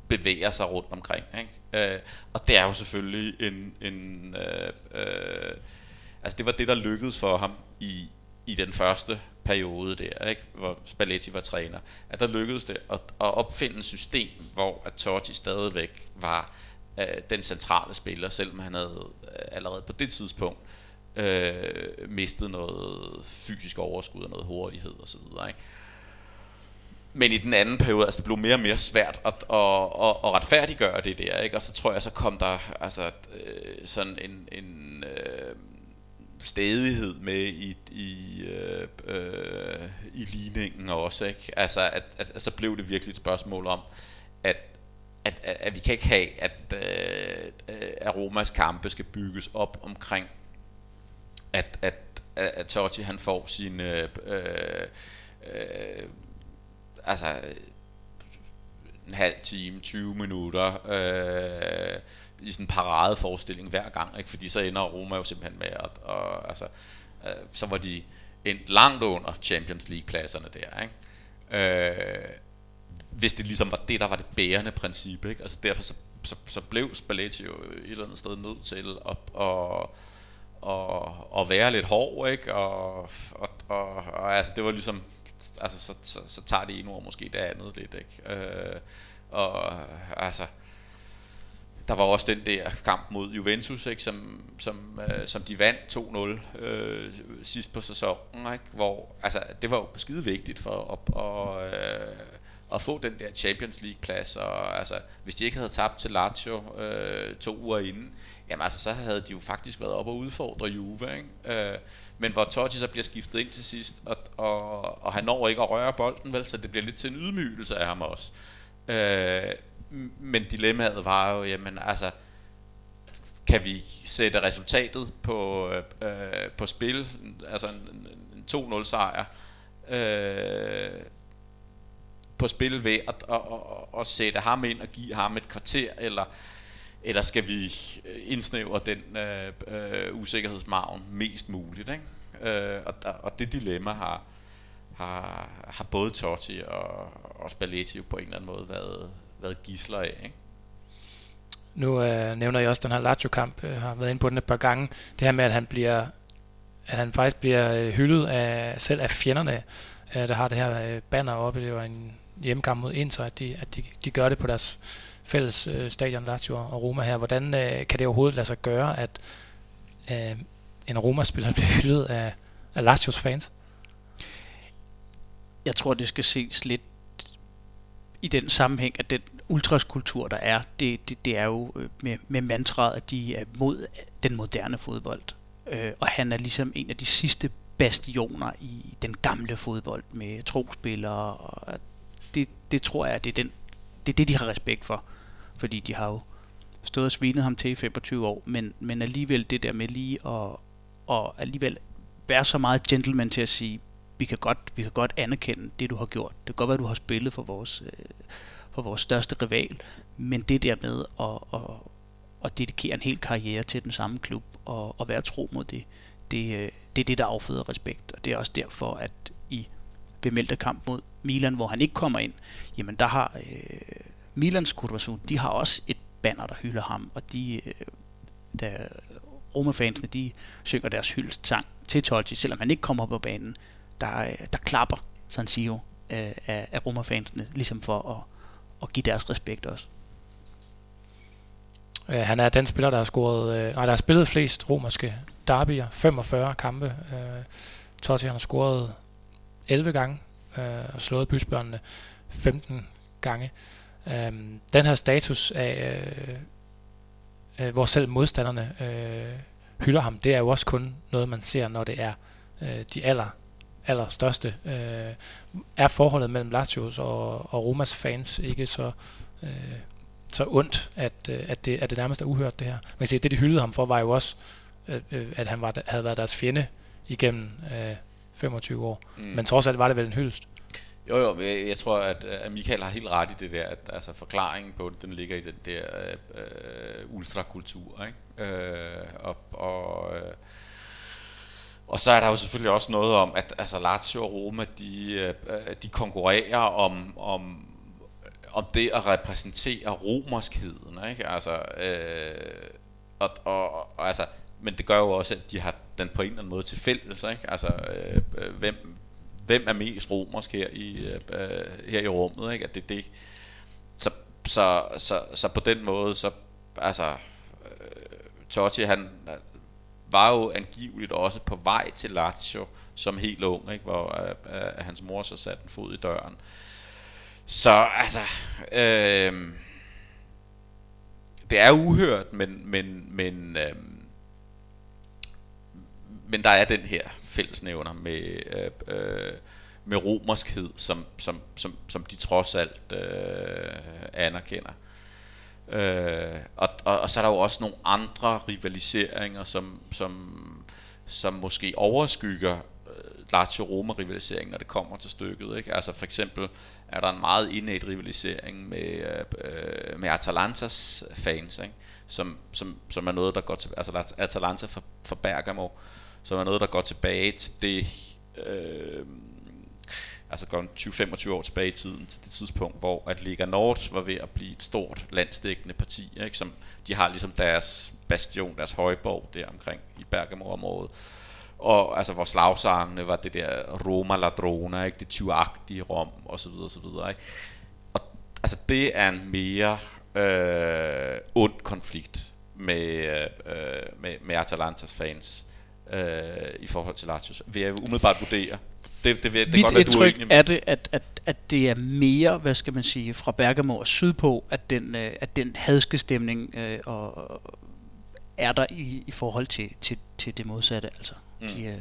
bevæger sig rundt omkring. Ikke? Øh, og det er jo selvfølgelig en... en øh, øh, altså det var det, der lykkedes for ham i, i den første periode der, ikke? hvor Spalletti var træner, at der lykkedes det at, at opfinde et system, hvor at Totti stadigvæk var øh, den centrale spiller, selvom han havde øh, allerede på det tidspunkt øh, mistet noget fysisk overskud og noget hurtighed osv. Ikke? Men i den anden periode, altså det blev mere og mere svært at, at, at, at retfærdiggøre det der, ikke? og så tror jeg, så kom der altså, øh, sådan en, en øh, stedighed med i, i, øh, øh, i ligningen også. Ikke? Altså, at, at, at så blev det virkelig et spørgsmål om, at, at, at, at vi kan ikke have, at, øh, øh at Romas kampe skal bygges op omkring, at, at, at Totti han får sine... Øh, øh, øh altså en halv time, 20 minutter øh, i sådan en paradeforestilling hver gang, ikke? fordi så ender Roma jo simpelthen med at, og, altså, øh, så var de endt langt under Champions League-pladserne der, ikke? Øh, hvis det ligesom var det, der var det bærende princip, ikke? Altså derfor så, så, så blev Spalletti jo et eller andet sted nødt til at, at, at, at være lidt hård, ikke? Og, og, og, og altså det var ligesom altså, så, så, så tager det ene ord måske det andet lidt, ikke? Øh, og altså, der var også den der kamp mod Juventus, ikke, som, som, øh, som de vandt 2-0 øh, sidst på sæsonen, ikke, hvor altså, det var jo skide vigtigt for at, og, øh, at få den der Champions League plads, og altså, hvis de ikke havde tabt til Lazio øh, to uger inden, jamen altså, så havde de jo faktisk været op og udfordre Juve, ikke? Øh, men hvor Totti så bliver skiftet ind til sidst, og, og, og han når ikke at røre bolden, vel, så det bliver lidt til en ydmygelse af ham også. Øh, men dilemmaet var jo, jamen altså, kan vi sætte resultatet på, øh, på spil, altså en, en 2-0 sejr, øh, på spil ved at, at, at, at sætte ham ind og give ham et kvarter, eller, eller skal vi øh, indsnævre den øh, øh, usikkerhedsmarven mest muligt, ikke? Øh, og, og det dilemma har, har, har både Totti og, og Spalletti på en eller anden måde været, været gisler af. Ikke? Nu øh, nævner jeg også den her Lazio-kamp, jeg har været inde på den et par gange. Det her med, at han bliver at han faktisk bliver øh, hyldet af, selv af fjenderne, øh, der har det her øh, banner oppe. Det var en hjemmekamp mod Inter, at de, at de, de gør det på deres fælles øh, stadion Lazio og Roma her. Hvordan øh, kan det overhovedet lade sig gøre, at øh, en Roma-spiller bliver hyldet af, af Lazios fans? Jeg tror, det skal ses lidt i den sammenhæng, at den ultraskultur, der er, det, det, det er jo øh, med, med mantraet, at de er mod den moderne fodbold. Øh, og han er ligesom en af de sidste bastioner i den gamle fodbold med trospillere. Og det, det tror jeg, det er, den, det er det, de har respekt for. Fordi de har jo stået og svinet ham til i 25 år, men, men alligevel det der med lige at, og alligevel være så meget gentleman til at sige, vi kan godt, vi kan godt anerkende det, du har gjort. Det kan godt være, at du har spillet for vores, øh, for vores største rival, men det der med at, at, at dedikere en hel karriere til den samme klub og, og være tro mod det, det, øh, det er det, der afføder respekt. Og det er også derfor, at i bemeldte kamp mod Milan, hvor han ikke kommer ind, jamen der har øh, Milans Kurvasu, de har også et banner, der hylder ham, og de, da der Roma-fansene, de synger deres hyldestsang til Totti, selvom han ikke kommer op på banen der, øh, der klapper San Siro øh, af, af Roma-fansene, ligesom for at, at give deres respekt også. Øh, han er den spiller, der har scoret, øh, nej, der har spillet flest romerske derbyer, 45 kampe. Øh, Totti har scoret 11 gange øh, og slået bysbørnene 15 gange. Øh, den her status af, øh, øh, hvor selv modstanderne øh, hylder ham, det er jo også kun noget, man ser, når det er øh, de aller allerstørste. Øh, er forholdet mellem Lazios og, og Romas fans ikke så, øh, så ondt, at, øh, at, det, at det nærmest er uhørt det her. Man kan sige, at det de hyldede ham for, var jo også, øh, øh at han var, havde været deres fjende igennem øh, 25 år. Mm. Men trods alt var det vel en hyldest. Jo, jo, jeg, jeg tror, at, øh, at Michael har helt ret i det der, at altså, forklaringen på det, den ligger i den der øh, ultrakultur, ikke? Øh, og, og øh, og så er der jo selvfølgelig også noget om, at altså Lazio og Roma, de, øh, de konkurrerer om, om, om det at repræsentere romerskheden, ikke? Altså, øh, og, og, og, altså, men det gør jo også, at de har den på en eller anden måde til fælles, ikke? Altså, øh, øh hvem, hvem er mest romersk her i, øh, øh, her i rummet, ikke? At det, det, så, så, så, så på den måde, så, altså, øh, Totti, han, øh, var jo angiveligt også på vej til Lazio som helt ung, ikke? hvor øh, øh, hans mor så satte en fod i døren. Så altså, øh, det er uhørt, men, men, men, øh, men der er den her fællesnævner med, øh, øh, med romerskhed, som, som, som, som de trods alt øh, anerkender. Øh, og, og, og så er der jo også nogle andre rivaliseringer, som, som, som måske overskygger øh, Lazio Roma rivalisering, når det kommer til stykket. Ikke? Altså for eksempel er der en meget indet rivalisering med, øh, med Atalantas fans, ikke? Som, som, som er noget, der går til, altså Atalanta for, for Bergamo, som er noget, der går tilbage til det, øh, altså går 20-25 år tilbage i tiden til det tidspunkt, hvor at Liga Nord var ved at blive et stort landsdækkende parti, ikke? som de har ligesom deres bastion, deres højborg der omkring i Bergamo-området. og altså hvor slagsangene var det der Roma Ladrona, ikke? det tyvagtige Rom, og så videre, og så videre, ikke? Og altså det er en mere øh, ond konflikt med, øh, øh med, med Atalantas fans øh, i forhold til Lazio, vil jeg umiddelbart vurdere. Det, det, det, det godt indtryk være, er det, at, at, at det er mere, hvad skal man sige, fra Bergamo og sydpå, at den, øh, at den hadske stemning øh, og, er der i, i forhold til, til, til det modsatte. Altså, mm. de, øh,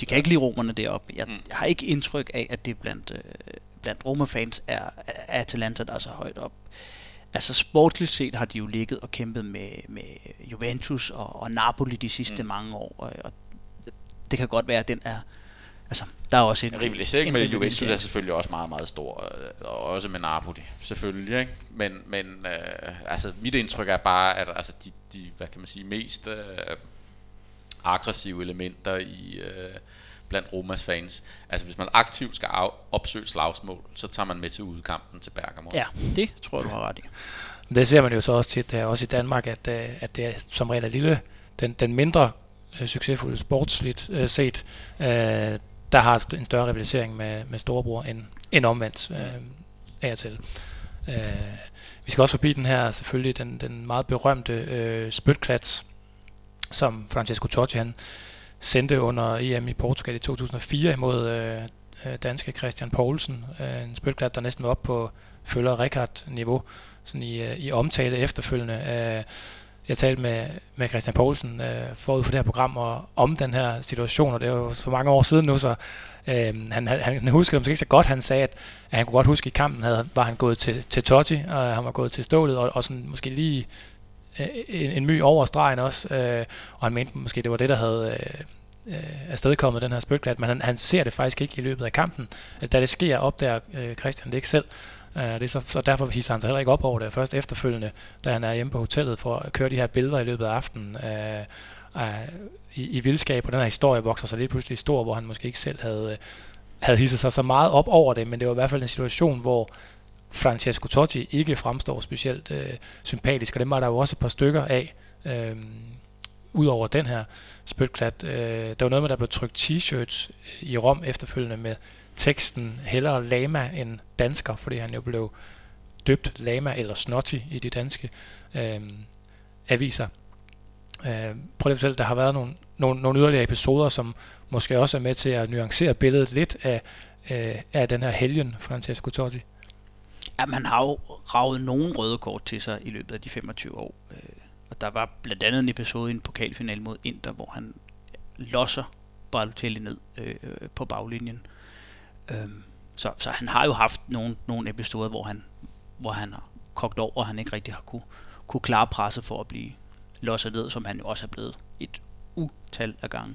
de kan ikke lide romerne deroppe. Jeg, mm. jeg har ikke indtryk af, at det blandt, øh, blandt romerfans er, er Atalanta, der er så højt op. Altså sportsligt set har de jo ligget og kæmpet med, med Juventus og, og Napoli de sidste mm. mange år, og, og det kan godt være, at den er, Altså, der er også en... Rivalisering med Juventus er selvfølgelig også meget, meget stor. Øh, og også med Napoli, selvfølgelig. Ikke? Men, men øh, altså, mit indtryk er bare, at altså, de, de hvad kan man sige, mest øh, aggressive elementer i... Øh, blandt Romas fans. Altså hvis man aktivt skal af, opsøge slagsmål, så tager man med til udkampen til Bergamo. Ja, det tror jeg, du har ret i. Det ser man jo så også tit, også i Danmark, at, øh, at det er som regel er lille, den, den mindre øh, succesfulde sportsligt uh, set, uh, der har en større rivalisering med, med storebror end, end omvendt uh, af og til. Uh, vi skal også forbi den her selvfølgelig den, den meget berømte uh, spytklats, som Francesco Totti han sendte under EM i Portugal i 2004 imod øh, øh, danske Christian Poulsen. Øh, en spytklat, der næsten var op på følger Rikard niveau sådan i, øh, i omtale efterfølgende. Øh, jeg talte med, med Christian Poulsen øh, forud for det her program og, om den her situation, og det er jo for mange år siden nu, så øh, han, han, husker det måske ikke så godt. Han sagde, at, at han kunne godt huske, at i kampen havde, var han gået til, til Totti, og han var gået til stålet, og, og sådan måske lige Øh, en, en my over stregen også, øh, og han mente måske, det var det, der havde... Øh, øh afstedkommet den her spytklat, men han, han ser det faktisk ikke i løbet af kampen. Da det sker, opdager øh, Christian det ikke selv. øh, det er så, så derfor hisser han sig heller ikke op over det. Først efterfølgende, da han er hjemme på hotellet for at køre de her billeder i løbet af aftenen øh, øh, i, i vildskab, og den her historie vokser sig lige pludselig stor, hvor han måske ikke selv havde, øh, havde hisset sig så meget op over det, men det var i hvert fald en situation, hvor Francesco Totti ikke fremstår specielt øh, sympatisk, og dem var der jo også et par stykker af. øh, ud over den her spytklat. Øh, der var noget med, der blev trykt t-shirts øh, i Rom efterfølgende med teksten hellere lama end dansker, fordi han jo blev døbt lama eller snotty i de danske øh, aviser. Øh, prøv lige at fortælle, der har været nogle, nogle, nogle yderligere episoder, som måske også er med til at nuancere billedet lidt af, øh, af den her helgen, Francesco Totti. Ja, han har jo ravet nogle røde kort til sig i løbet af de 25 år. Øh, og der var blandt andet en episode i en pokalfinal mod Inter, hvor han losser Balotelli ned øh, på baglinjen. Øh, så, så han har jo haft nogle, nogle episoder, hvor han, hvor han har kogt over, og han ikke rigtig har kunne, kunne klare presset for at blive losset ned, som han jo også er blevet et utal af gange.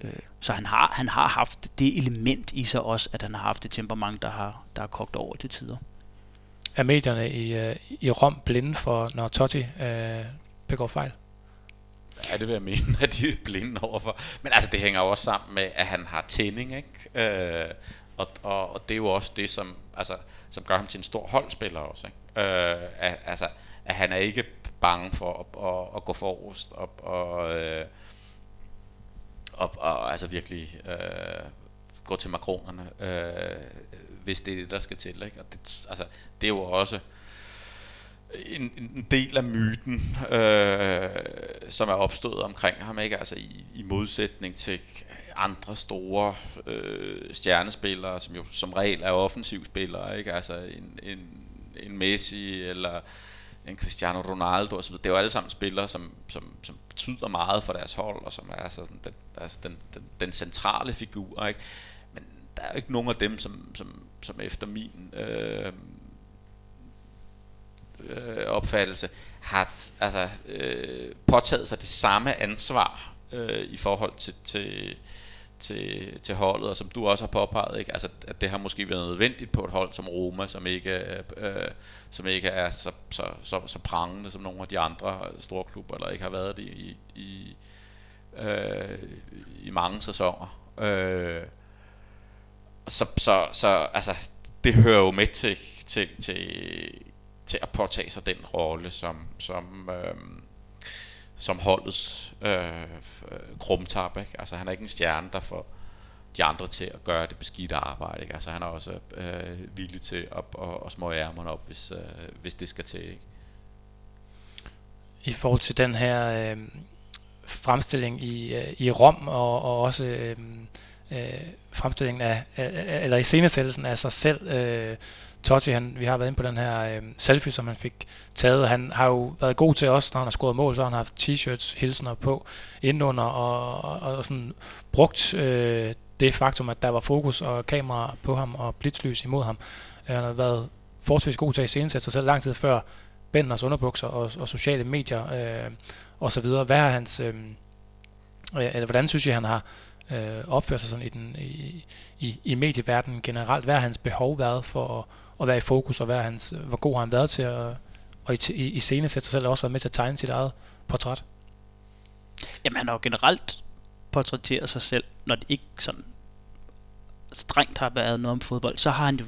Øh, så han har, han har haft det element i sig også, at han har haft et temperament, der har, der har kogt over til tider er medierne i, øh, i Rom blinde for, når Totti øh, begår fejl? Ja, det vil jeg mene, at de er blinde overfor. Men altså, det hænger jo også sammen med, at han har tænding, ikke? Øh, og, og, og det er jo også det, som, altså, som gør ham til en stor holdspiller også, ikke? Øh, at, altså, at han er ikke bange for at, at, at gå forrest og, og, øh, og, og altså virkelig øh, gå til makronerne. Øh, hvis det er det, der skal til. Ikke? Og det, altså, det er jo også en, en del af myten, øh, som er opstået omkring ham, ikke? Altså i, i modsætning til andre store øh, stjernespillere, som jo som regel er offensivspillere, ikke? Altså en, en, en Messi eller en Cristiano Ronaldo osv. Det er jo alle sammen spillere, som, som, som betyder meget for deres hold, og som er sådan den, altså den, den, den centrale figur. Ikke? Men der er jo ikke nogen af dem, som, som, som efter min øh, øh, opfattelse har altså, øh, påtaget sig det samme ansvar øh, i forhold til, til, til, til holdet, og som du også har påpeget, ikke? Altså, at det har måske været nødvendigt på et hold som Roma, som ikke, øh, som ikke er så, så, så, så prangende som nogle af de andre store klubber, eller ikke har været det i, i, øh, i mange sæsoner. Øh, så, så, så altså, det hører jo med til, til, til, til at påtage sig den rolle, som, som, øh, som holdets øh, øh, krumtap. Ikke? Altså han er ikke en stjerne, der får de andre til at gøre det beskidte arbejde. Ikke? Altså han er også øh, villig til at, at, at små ærmerne op, hvis, øh, hvis det skal til. Ikke? I forhold til den her øh, fremstilling i, øh, i Rom, og, og også øh, øh, fremstillingen af, øh, eller iscenesættelsen af sig selv, øh, Totti, han, vi har været inde på den her øh, selfie, som han fik taget. Han har jo været god til os, når han har scoret mål, så har han haft t-shirts, hilsener på indenunder, og, og, og sådan brugt øh, det faktum, at der var fokus og kamera på ham og blitzlys imod ham. Øh, han har været forholdsvis god til at iscenesætte sig selv lang tid før Benders underbukser og, og sociale medier øh, og så videre. Hvad har hans, øh, øh, eller hvordan synes I, han har øh, opføre sig sådan i, den, i, i, i medieverdenen generelt? Hvad har hans behov været for at, at være i fokus, og hvad hans, hvor god har han været til at og i, i, i scene sætte sig selv, og også været med til at tegne sit eget portræt? Jamen han har jo generelt portrætteret sig selv, når det ikke sådan strengt har været noget om fodbold, så har han jo,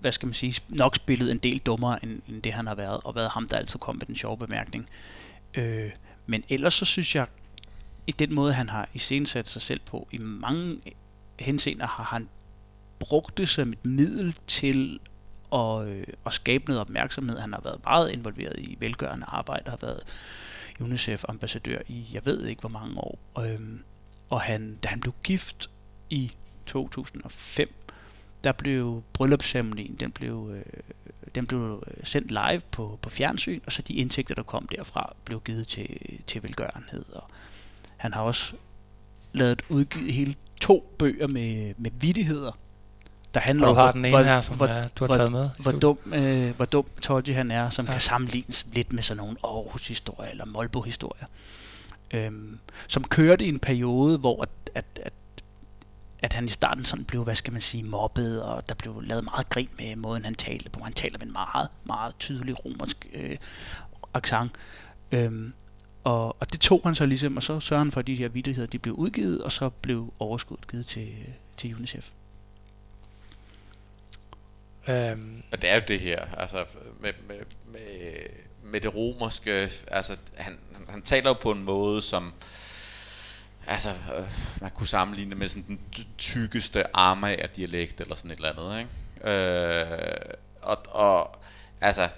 hvad skal man sige, nok spillet en del dummere, end, end det han har været, og været ham, der altid kom med den sjove bemærkning. Øh, men ellers så synes jeg, i den måde, han har iscenesat sig selv på, i mange henseender har han brugt det som et middel til at, øh, at skabe noget opmærksomhed. Han har været meget involveret i velgørende arbejde, har været UNICEF-ambassadør i, jeg ved ikke hvor mange år. Øhm, og han, da han blev gift i 2005, der blev bryllupsceremonien, den blev, øh, den blev øh, sendt live på, på fjernsyn, og så de indtægter, der kom derfra, blev givet til, til velgørenhed. Og han har også lavet udgivet hele to bøger med, med vidtigheder, der handler og du har om, den ene hvor, her, som hvor, er, du har taget med. Hvor dum, øh, hvor dum Totti han er, som ja. kan sammenlignes lidt med sådan nogle Aarhus-historier eller Molbo-historier. Øhm, som kørte i en periode, hvor at, at, at at han i starten sådan blev, hvad skal man sige, mobbet, og der blev lavet meget grin med måden, han talte på. Han taler med en meget, meget tydelig romersk øh, accent. Øhm, og, og det tog han så ligesom, og så sørger han for, at de her vidtigheder, de blev udgivet, og så blev overskuddet givet til, til UNICEF. Um, og det er jo det her, altså med, med, med, med det romerske, altså han, han taler jo på en måde, som altså, øh, man kunne sammenligne med sådan den tykkeste arme af dialekt eller sådan et eller andet, ikke? Øh, og, og altså,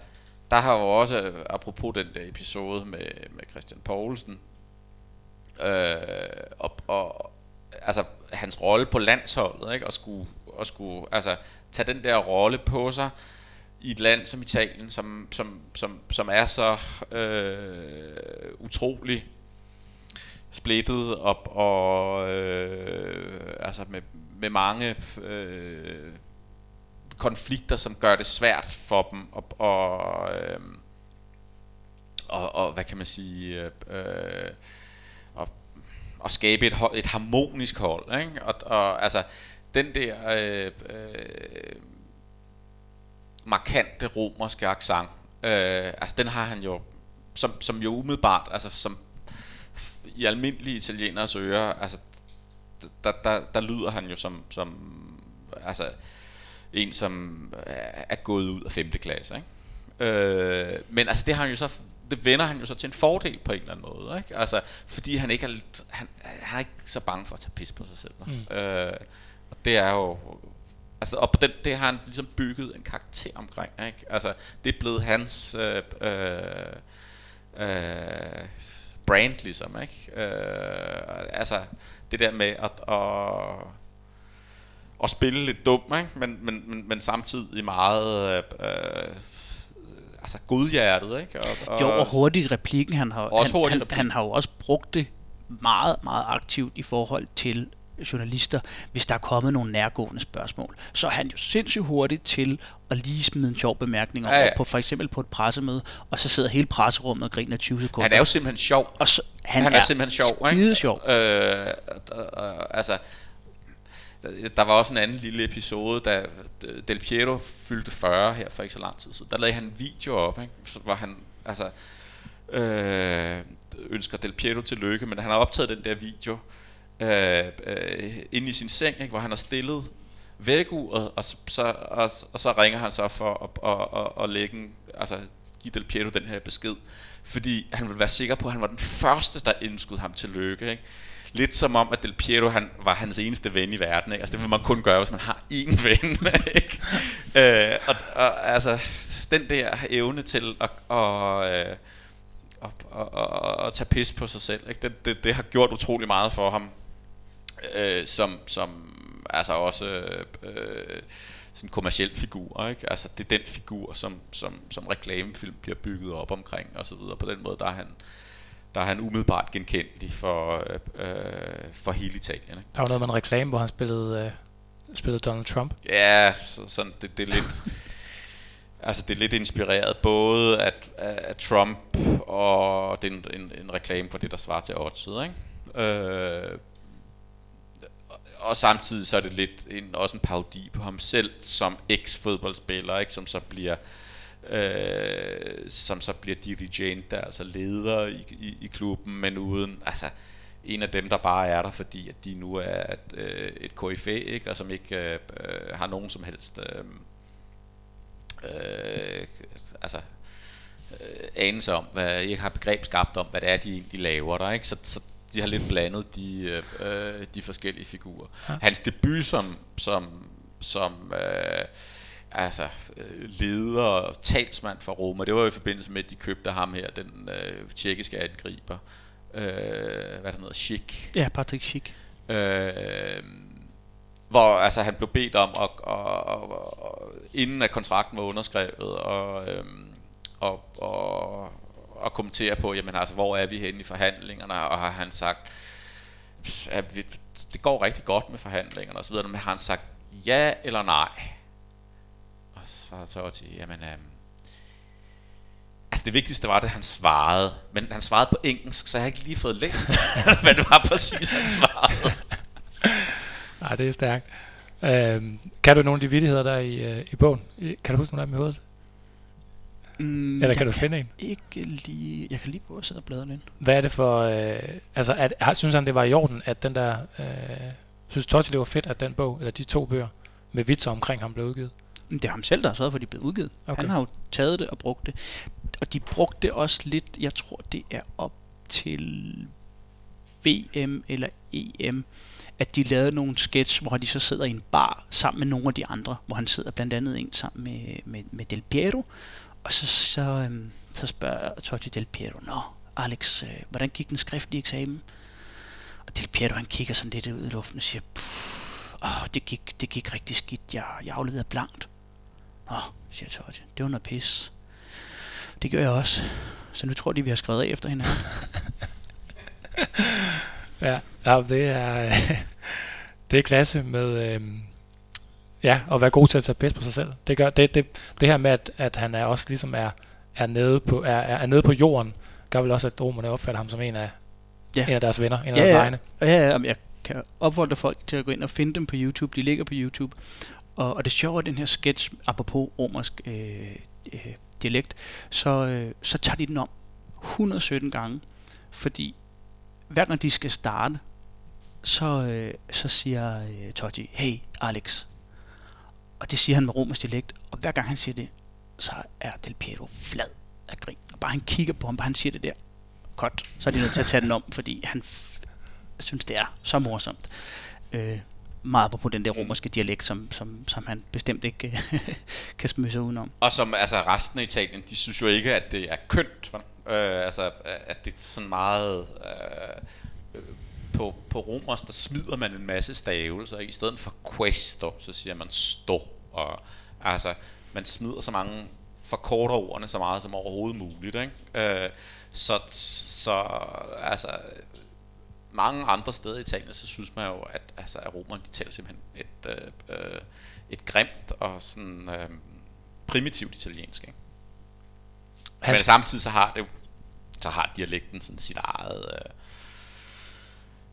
der har jo også, øh, apropos den der episode med, med Christian Poulsen, øh, og, og altså hans rolle på landsholdet, ikke? Og skulle, og skulle altså, tage den der rolle på sig i et land som Italien, som, som, som, som er så øh, utrolig splittet op og øh, altså med, med mange øh, konflikter, som gør det svært for dem at, og, øh, og, og hvad kan man sige øh, øh, og, og skabe et, hold, et harmonisk hold ikke? Og, og altså den der øh, øh, markante romerske accent øh, altså den har han jo som, som jo umiddelbart altså som i almindelige italieners ører, altså, der, der, der lyder han jo som, som altså, en, som er gået ud af 5. klasse. Ikke? Øh, men altså, det har han jo så det vender han jo så til en fordel på en eller anden måde, ikke? Altså, fordi han ikke er, han, han er ikke så bange for at tage pis på sig selv. Mm. Øh, og det er jo Altså, og på den, det har han ligesom bygget en karakter omkring, ikke? Altså, det er blevet hans øh, øh, øh, brand, ligesom, ikke? Øh, altså, det der med at, at, at spille lidt dum, ikke? Men, men, men, men samtidig meget... Øh, altså godhjertet, ikke? Og, og jo, og hurtigt replikken. Han har, også han, han, han har jo også brugt det meget, meget aktivt i forhold til journalister, hvis der er kommet nogle nærgående spørgsmål. Så er han jo sindssygt hurtigt til at lige smide en sjov bemærkning ja, ja. på for eksempel på et pressemøde, og så sidder hele presserummet og griner 20 sekunder. Han er jo simpelthen sjov. Og så, han, han er, er simpelthen sjov. Skide sjov. Øh, øh, øh, altså, der var også en anden lille episode, da Del Piero fyldte 40 her for ikke så lang tid siden. Der lavede han en video op, ikke? hvor han altså, øh, ønsker Del Piero til lykke, men han har optaget den der video, øh, øh, inde i sin seng, ikke, hvor han har stillet væguret, og så, og, og så ringer han så for at, at, at, at lægge en, altså, give Del Piero den her besked, fordi han ville være sikker på, at han var den første, der ønskede ham til lykke. Ikke? Lidt som om, at Del Piero han, var hans eneste ven i verden. Ikke? Altså, det vil man kun gøre, hvis man har én ven. Ikke? øh, og, og, altså, den der evne til at, og, øh, at, at, at, at tage pis på sig selv, ikke? Det, det, det har gjort utrolig meget for ham, øh, som, som altså også øh, sådan kommersiel figur, ikke? Altså det er den figur, som, som, som reklamefilm bliver bygget op omkring, og så videre. På den måde, der er han, der er han umiddelbart genkendelig for, øh, øh, for hele Italien. Ikke? Der var noget med en reklame, hvor han spillede, øh, spillede Donald Trump. Ja, så, sådan, det, det er lidt... altså det er lidt inspireret både af, af Trump og det er en, en, en reklame for det, der svarer til oddset, ikke? Øh, og samtidig så er det lidt en, også en parodi på ham selv som eks-fodboldspiller, ikke? som så bliver øh, som så bliver dirigent, altså leder i, i, i klubben, men uden, altså en af dem, der bare er der, fordi at de nu er et, øh, et KFA, ikke? og som ikke øh, har nogen som helst øh, øh, altså øh, anelse om, hvad, ikke har begreb skabt om, hvad det er, de, de laver der, ikke? Så, så de har lidt blandet de, øh, de forskellige figurer. Ja. Hans debut som, som, som øh, altså, leder og talsmand for Roma, det var i forbindelse med, at de købte ham her, den øh, tjekkiske angriber, øh, hvad der hedder, Schick. Ja, Patrick Schick. Øh, hvor altså, han blev bedt om, at, og, og, og, inden at kontrakten var underskrevet, og, øhm, og, og at kommentere på, jamen altså, hvor er vi henne i forhandlingerne, og har han sagt, at det går rigtig godt med forhandlingerne osv., men har han sagt ja eller nej? Så svarede Totti, jamen, øhm, altså det vigtigste var det, han svarede, men han svarede på engelsk, så jeg har ikke lige fået læst, hvad det var præcis, han svarede. Nej, det er stærkt. Øhm, kan du nogle af de vidigheder der i, øh, i bogen? Kan du huske nogle af dem i hovedet? Mm, Eller kan du finde en? Ikke lige, jeg kan lige prøve at sidde og bladre lidt. Hvad er det for... Øh, altså, at, har, synes han, det var i orden, at den der... Øh, synes Totti, det var fedt, at den bog, eller de to bøger, med vitser omkring ham blev udgivet? Det er ham selv, der har sørget for, at de blev udgivet. Okay. Han har jo taget det og brugt det. Og de brugte det også lidt, jeg tror, det er op til VM eller EM, at de lavede nogle sketch, hvor de så sidder i en bar sammen med nogle af de andre, hvor han sidder blandt andet en sammen med, med, med Del Piero, og så, så, øhm, så spørger Totti Del Piero, Nå, Alex, øh, hvordan gik den skriftlige eksamen? Og Del Piero, han kigger sådan lidt ud i luften og siger, åh, det gik, det gik rigtig skidt, jeg, jeg afleverede blankt. Nå, siger Totti, det var noget pis. Det gør jeg også. Så nu tror de, vi har skrevet af efter hinanden. ja, ja, det er, det er klasse med, øhm, Ja, og være god til at tage bedst på sig selv. Det gør det, det, det her med, at, at han er også ligesom er, er, nede på, er, er nede på jorden, gør vel også, at romerne opfatter ham som en af, ja. en af deres venner, en af ja, deres ja. egne. Ja, ja, jeg kan opfordre folk til at gå ind og finde dem på YouTube. De ligger på YouTube. Og, og det sjove er den her sketch, apropos romersk øh, øh, dialekt, så, øh, så tager de den om 117 gange. Fordi hver gang de skal starte, så, øh, så siger øh, Totti, hey Alex, og det siger han med romersk dialekt. Og hver gang han siger det, så er Del Piero flad af grin. Og bare han kigger på ham, bare han siger det der, godt, så er de nødt til at tage den om, fordi han synes, det er så morsomt. Øh, meget på den der romerske dialekt, som, som, som han bestemt ikke øh, kan smyge sig udenom. Og som altså resten af Italien, de synes jo ikke, at det er kønt. Øh, altså, at det er sådan meget... Øh, på, på romers, der smider man en masse stavelser. I stedet for questo, så siger man sto. Og, altså, man smider så mange, forkorter ordene så meget som overhovedet muligt. Ikke? Øh, så, så altså, mange andre steder i Italien, så synes man jo, at, altså, at romerne, de taler simpelthen et, øh, øh, et grimt og sådan øh, primitivt italiensk. Ikke? Men samtidig så har det så har dialekten sådan sit eget øh,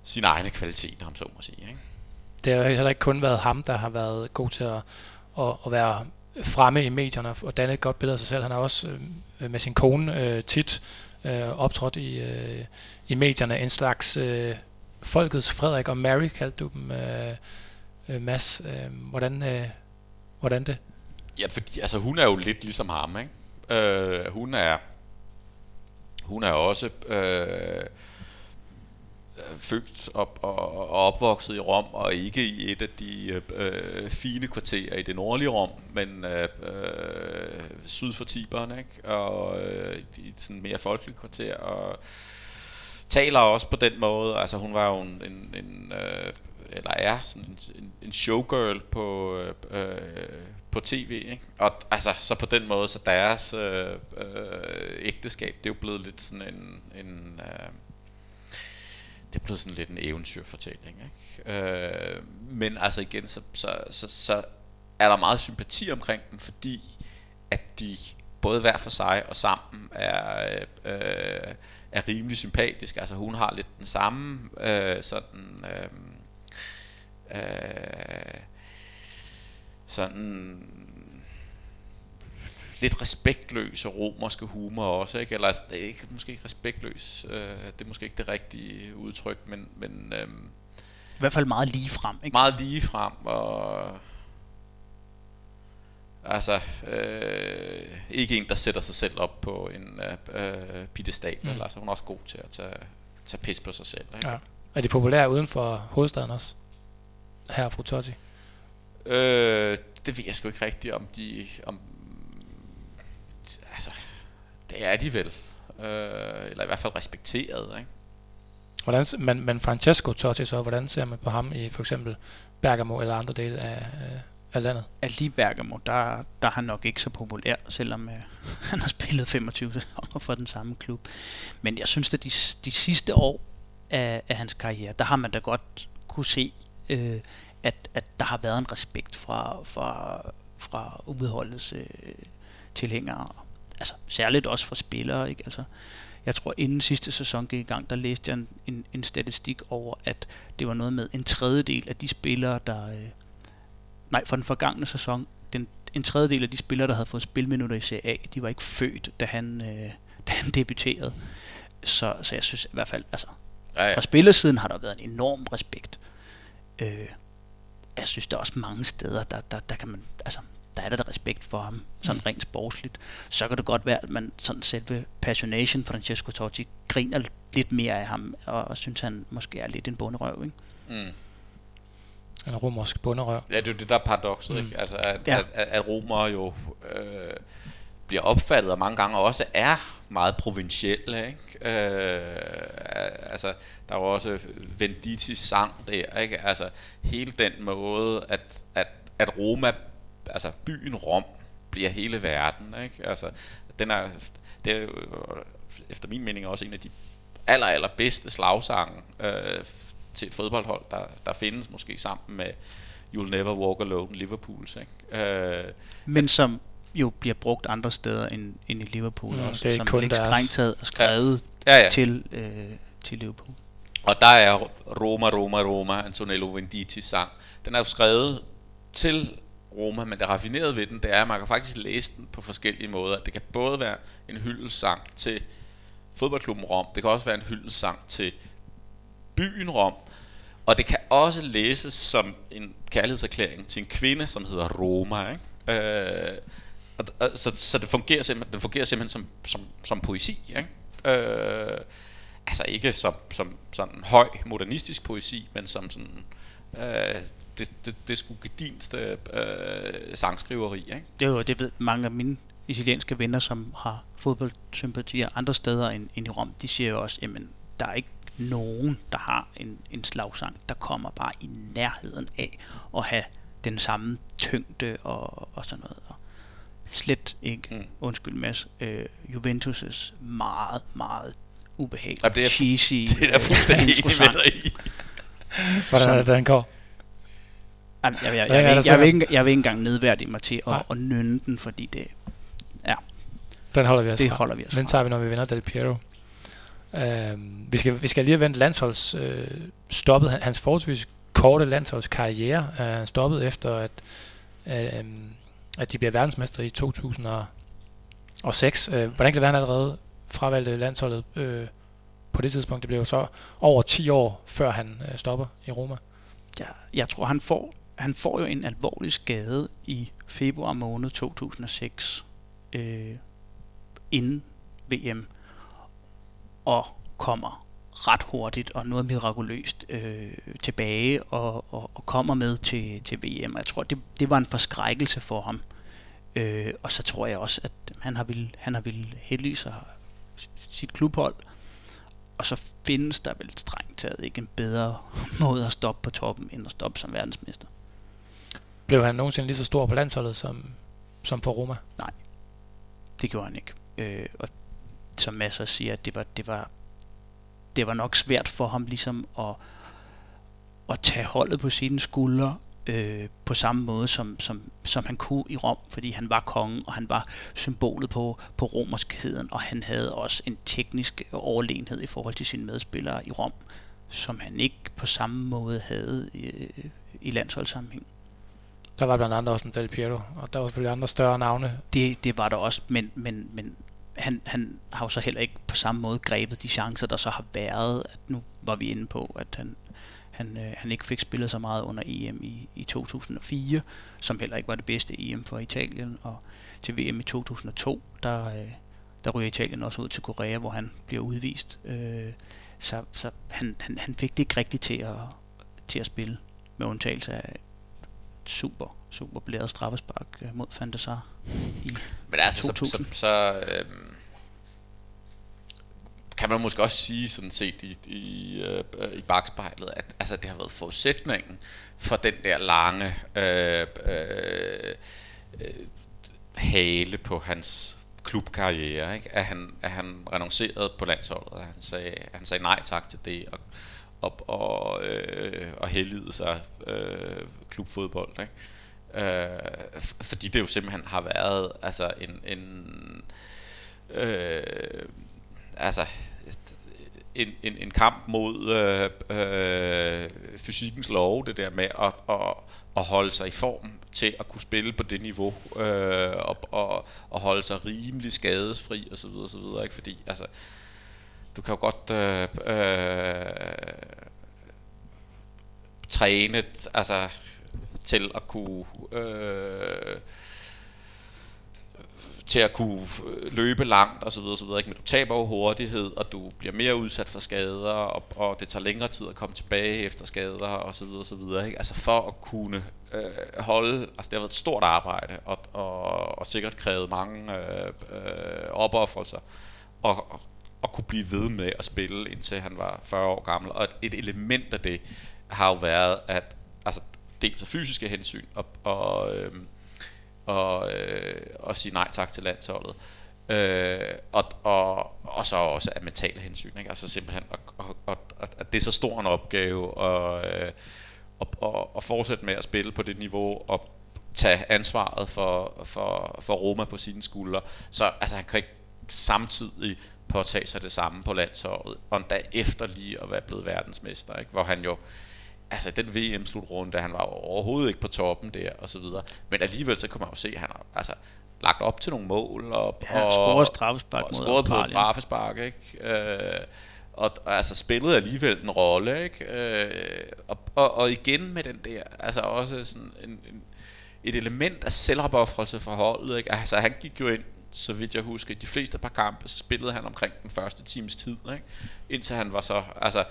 sine egne kvaliteter, om så må sige. Ikke? Det har heller ikke kun været ham, der har været god til at, at, at være fremme i medierne og danne et godt billede af sig selv. Han har også øh, med sin kone øh, tit øh, optrådt i, øh, i medierne. En slags øh, folkets Frederik og Mary, kaldte du dem, øh, øh, Mads. Øh, hvordan, øh, hvordan det? Ja, fordi altså, hun er jo lidt ligesom ham, ikke? Øh, hun er hun er også øh, født op og, og opvokset i Rom, og ikke i et af de øh, fine kvarterer i det nordlige Rom, men øh, øh, syd for Tiberen, ikke? og øh, i et sådan mere folkeligt kvarter, og taler også på den måde. Altså hun var jo en, en, en øh, eller er sådan en, en, showgirl på øh, på tv, ikke? Og altså så på den måde så deres øh, øh, ægteskab, det er jo blevet lidt sådan en en øh, blevet sådan lidt en eventyrfortælling, ikke? Øh, men altså igen så, så så så er der meget sympati omkring dem, fordi at de både hver for sig og sammen er øh, er rimelig sympatisk. Altså hun har lidt den samme øh, sådan øh, øh, sådan lidt respektløs og romerske humor også, ikke? Eller altså, det er ikke, måske ikke respektløs, øh, det er måske ikke det rigtige udtryk, men, men øh, I hvert fald meget lige frem, ikke? meget lige frem og altså øh, ikke en der sætter sig selv op på en øh, øh piedestal, mm. altså hun er også god til at tage, tage pis på sig selv. Ikke? Ja. Er de populære uden for hovedstaden også? Her fru Totti? Øh, det ved jeg sgu ikke rigtigt om de om altså det er de vel. Øh, eller i hvert fald respekteret, ikke? Hvordan, men, men Francesco Totti så, hvordan ser man på ham i for eksempel Bergamo eller andre dele af, af landet? At lige Bergamo, der, der er han nok ikke så populær, selvom øh, han har spillet 25 sæsoner for den samme klub. Men jeg synes, at de, de sidste år af, af hans karriere, der har man da godt kunne se, øh, at, at der har været en respekt fra, fra, fra udholdets øh, tilhængere. Altså særligt også fra spillere. Ikke? Altså, jeg tror inden sidste sæson gik i gang, der læste jeg en, en, en statistik over, at det var noget med en tredjedel af de spillere, der... Øh, nej, for den forgangne sæson, den, en tredjedel af de spillere, der havde fået spilminutter i Serie A, de var ikke født, da han, øh, da han debuterede. Så, så jeg synes i hvert fald, altså, ja, ja. fra spillersiden har der været en enorm respekt. Øh, jeg synes, der er også mange steder, der, der, der kan man, altså, der er der, der respekt for ham, sådan mm. rent sportsligt. Så kan det godt være, at man sådan selve passionation Francesco Totti griner lidt mere af ham, og, og synes, han måske er lidt en bunderøv, ikke? Mm. En romersk bunderøv. Ja, det er det, der er paradokset, mm. ikke? Altså, at, ja. at, at, at romer jo øh, bliver opfattet, og mange gange også er meget provincielle, ikke? Øh, altså, der var også Venditis sang der, ikke? Altså, hele den måde, at, at, at Roma altså byen Rom bliver hele verden, ikke? Altså, den er, det er efter min mening også en af de aller, aller bedste slagsange øh, til et fodboldhold, der, der findes måske sammen med You'll Never Walk Alone, Liverpools. Ikke? Øh, Men som jo bliver brugt andre steder end, end i Liverpool mm, også, det er som kun ikke strengt taget er skrevet ja. Ja, ja. Til, øh, til Liverpool. Og der er Roma, Roma, Roma, Antonello Venditti sang. Den er jo skrevet til Roma, men det raffinerede ved den, det er, at man kan faktisk læse den på forskellige måder. Det kan både være en hyldesang til fodboldklubben Rom, det kan også være en hyldesang til byen Rom, og det kan også læses som en kærlighedserklæring til en kvinde, som hedder Roma. Ikke? Øh, og, og, så, så det fungerer simpelthen, den fungerer simpelthen som, som, som poesi. Ikke? Øh, altså ikke som, som sådan høj modernistisk poesi, men som sådan øh, det, det, det er sgu gedint øh, sangskriveri, ikke? Det er jo, det ved mange af mine italienske venner, som har fodboldsympatier andre steder end, end i Rom, de siger jo også, jamen, der er ikke nogen, der har en, en slagsang, der kommer bare i nærheden af at have den samme tyngde og, og sådan noget. Og slet ikke, mm. undskyld Mads, øh, Juventus' meget, meget ubehageligt, ja, det er, cheesy, det er fuldstændig enig med dig i. Hvordan er det, den går? jeg, jeg, jeg, jeg, jeg, jeg, vil ikke, jeg vil ikke engang nedværdige mig til at, at nynne den, fordi det... Ja. Den holder vi os Det fra. holder vi os Den tager vi, når vi vinder Del Piero. Uh, vi, skal, vi skal lige have vendt landsholds... Uh, stoppet hans forholdsvis korte landsholdskarriere. Uh, stoppet efter, at, uh, at de bliver verdensmester i 2006. Uh, hvordan kan det være, han allerede fravalgte landsholdet uh, på det tidspunkt? Det blev jo så over 10 år, før han øh, stopper i Roma jeg, jeg tror, han får, han får jo en alvorlig skade i februar måned 2006. Øh, inden VM, og kommer ret hurtigt og noget mirakuløst øh, tilbage og, og, og kommer med til, til VM. Jeg tror, det, det var en forskrækkelse for ham. Øh, og så tror jeg også, at han har vil han har vil heldige sig øh, sit klubhold. Og så findes der vel strengt taget ikke en bedre måde at stoppe på toppen, end at stoppe som verdensmester. Blev han nogensinde lige så stor på landsholdet som, som for Roma? Nej, det gjorde han ikke. Øh, og som masser siger, det var, det var det var nok svært for ham ligesom at, at tage holdet på sine skuldre øh, på samme måde, som, som, som han kunne i Rom, fordi han var kongen, og han var symbolet på, på romerskheden, og han havde også en teknisk overlegenhed i forhold til sine medspillere i Rom, som han ikke på samme måde havde øh, i landsholdssammenhæng. Der var blandt andet også en Del Piero, og der var selvfølgelig andre større navne. Det, det var der også, men, men, men han, han har jo så heller ikke på samme måde grebet de chancer, der så har været. At nu var vi inde på, at han, han, øh, han ikke fik spillet så meget under EM i, i 2004, som heller ikke var det bedste EM for Italien. Og til VM i 2002, der, øh, der ryger Italien også ud til Korea, hvor han bliver udvist. Øh, så så han, han, han fik det ikke rigtigt til at, til at spille, med undtagelse af super, super blæret straffespark øh, mod Fantasar i Men altså, 2000. så, så, så øhm, kan man måske også sige sådan set i, i, øh, i bagspejlet, at altså, det har været forudsætningen for den der lange øh, øh, øh hale på hans klubkarriere, ikke? At, han, at han renoncerede på landsholdet, at han sagde, han sagde nej tak til det, og, og, og, øh, og heldigede sig øh, klubfodbold. Ikke? Øh, fordi det jo simpelthen har været altså en, en øh, altså en, en, en kamp mod øh, øh, fysikkens lov, det der med at, at, at holde sig i form til at kunne spille på det niveau øh, og, og, og holde sig rimelig skadesfri og så videre, så videre, ikke? Fordi altså, du kan jo godt øh, øh, træne altså, til at kunne øh, til at kunne øh, løbe langt og så videre, så videre. Ikke? Men du taber jo hurtighed, og du bliver mere udsat for skader, og, og det tager længere tid at komme tilbage efter skader og så videre, så videre. Ikke? Altså for at kunne øh, holde, altså det har været et stort arbejde, og, og, og sikkert krævet mange øh, øh, opoffrelser, og, og, og kunne blive ved med at spille, indtil han var 40 år gammel. Og et, et element af det har jo været, at altså, dels af fysiske hensyn, og, og øh, og, øh, og sige nej tak til landsholdet. Øh, og, og, og så også af mentale hensyn. Ikke? Altså simpelthen, at, at, at, at det er så stor en opgave at, øh, og, og, at fortsætte med at spille på det niveau og tage ansvaret for, for, for Roma på sine skuldre. Så altså, han kan ikke samtidig påtage sig det samme på landsholdet, og endda efter lige at være blevet verdensmester, ikke? hvor han jo altså den VM-slutrunde, han var overhovedet ikke på toppen der, og så videre. Men alligevel, så kan man jo se, at han har altså, lagt op til nogle mål, og, ja, og scoret straffespark og, scoret på straffespark, ikke? Øh, og, og altså spillede alligevel en rolle, ikke? Øh, og, og, og igen med den der, altså også sådan en, en, et element af selvopoffrelse for holdet, ikke? Altså han gik jo ind, så vidt jeg husker, i de fleste par kampe, så spillede han omkring den første times tid, ikke? Indtil han var så, altså,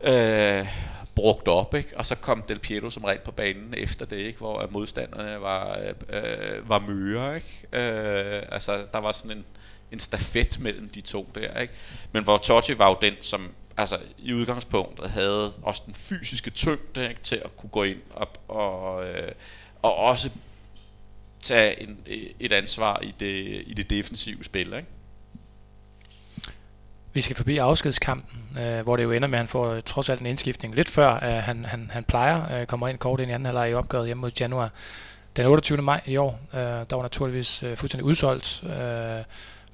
øh, brugt op, ikke? og så kom Del Piero som regel på banen efter det, ikke? hvor modstanderne var, øh, var møre. Ikke? Øh, altså, der var sådan en, en stafet mellem de to der. Ikke? Men hvor Totti var jo den, som altså, i udgangspunktet havde også den fysiske tyngde ikke? til at kunne gå ind op og, øh, og også tage en, et ansvar i det, i det defensive spil. Ikke? Vi skal forbi afskedskampen, øh, hvor det jo ender med, at han får øh, trods alt en indskiftning lidt før øh, han, han, han plejer. Øh, kommer ind kort ind i anden halvleg i opgøret hjemme mod Januar. Den 28. maj i år, øh, der var naturligvis øh, fuldstændig udsolgt. Øh,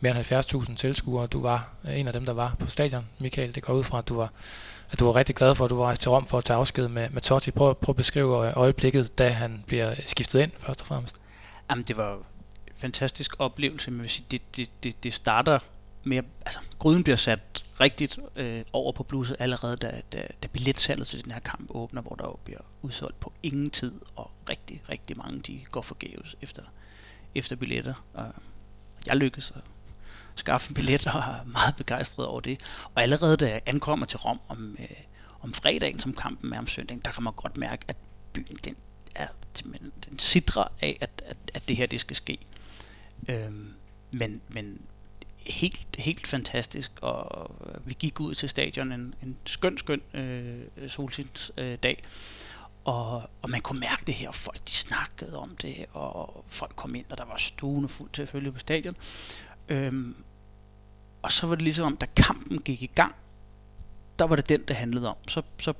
mere end 70.000 tilskuere. Du var øh, en af dem, der var på stadion, Michael. Det går ud fra, at du var, at du var rigtig glad for, at du var rejst til Rom for at tage afsked med, med Totti. Prøv, prøv at beskrive øh, øjeblikket, da han bliver skiftet ind, først og fremmest. Jamen, det var en fantastisk oplevelse. Men det, det, det, det starter mere, altså, gryden bliver sat rigtigt øh, over på bluset allerede, da, da, da billetsalget til den her kamp åbner, hvor der jo bliver udsolgt på ingen tid, og rigtig, rigtig mange de går forgæves efter, efter billetter. Og jeg lykkes at, skaffe en billet og er meget begejstret over det. Og allerede da jeg ankommer til Rom om, øh, om fredagen, som kampen er om søndagen, der kan man godt mærke, at byen den er den sidder af, at, at, at det her det skal ske. Øhm, men, men helt, helt fantastisk, og vi gik ud til stadion en, en skøn, skøn øh, solskinsdag, øh, dag, og, og man kunne mærke det her, og folk de snakkede om det, og folk kom ind, og der var stuende fuldt til at følge på stadion. Øhm, og så var det ligesom om, da kampen gik i gang, der var det den, det handlede om. Så, så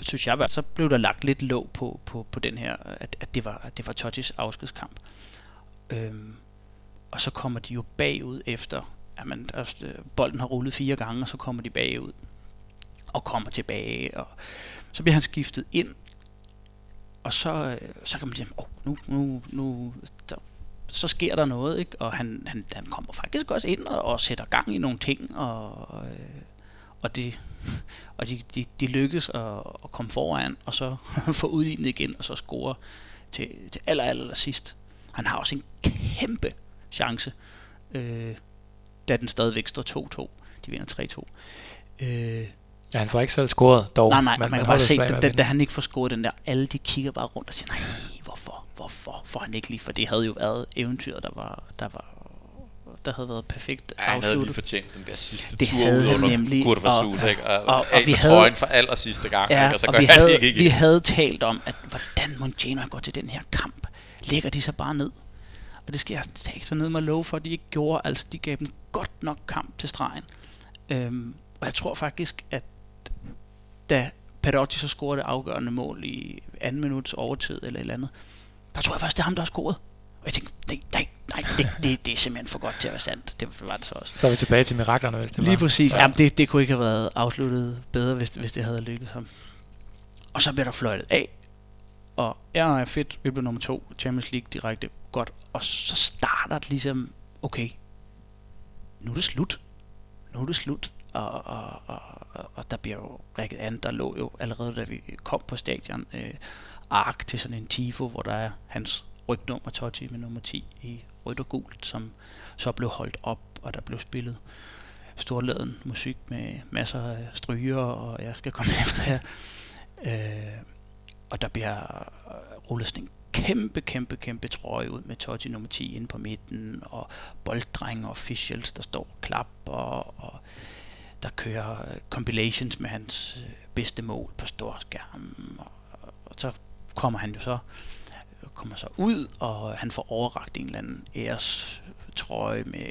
synes jeg, så blev der lagt lidt låg på, på, på den her, at, at det var, at det var Tottis afskedskamp. Øhm, og så kommer de jo bagud efter, at man, altså, bolden har rullet fire gange, og så kommer de bagud og kommer tilbage, og så bliver han skiftet ind, og så, øh, så kan man sige, oh, nu, nu, nu der, så sker der noget, ikke? og han, han, han kommer faktisk også ind og, og sætter gang i nogle ting, og, øh, og, det, og de, de, de lykkes at, at komme foran, og så få udlignet igen, og så score til, til aller, aller sidst. Han har også en kæmpe chance, øh, da den stadigvæk står 2-2. De vinder 3-2. Øh, Ja, han får ikke selv scoret dog. Nej, nej, man, man kan bare se, da, da, han ikke får scoret den der, alle de kigger bare rundt og siger, nej, hvorfor, hvorfor får han ikke lige, for det havde jo været eventyret, der var, der var der havde været perfekt ja, han havde lige fortjent den der sidste det tur havde ud under nemlig, Kurt Vasul, ikke? Og, og, og, og vi havde, for aller sidste gang, ja, ikke? og så og gør vi han havde, ikke igen. Vi havde talt om, at hvordan Montano går til den her kamp, lægger de sig bare ned. Og det skal jeg tage så ned med lov for, at de ikke gjorde. Altså, de gav dem godt nok kamp til stregen. Øhm, og jeg tror faktisk, at da Perotti så scorede det afgørende mål i anden minuts overtid eller et eller andet, der tror jeg først, det er ham, der har scoret. Og jeg tænkte, nej, nej, nej det, det, det er simpelthen for godt til at være sandt. Det var det så også. Så er vi tilbage til miraklerne, hvis det Lige var. præcis. Ja. Jamen, det, det kunne ikke have været afsluttet bedre, hvis, hvis det havde lykkedes ham. Og så bliver der fløjtet af. Og ja, er fedt. Vi blev nummer to. Champions League direkte. Godt. Og så starter det ligesom, okay, nu er det slut. Nu er det slut. Og, og, og, og, og der bliver jo rækket an. Der lå jo allerede, da vi kom på stadion, øh, ark til sådan en tifo, hvor der er hans rygnummer Totti med nummer 10 i rødt og gult, som så blev holdt op, og der blev spillet storladen musik med masser af stryger, og jeg skal komme efter her. Øh, og der bliver rullet sådan en kæmpe, kæmpe, kæmpe trøje ud med Totti nummer 10 inde på midten, og bolddrenge og officials, der står og klapper, og der kører compilations med hans bedste mål på storskærmen, og, og så kommer han jo så kommer så ud, og han får overragt en eller anden æres trøje med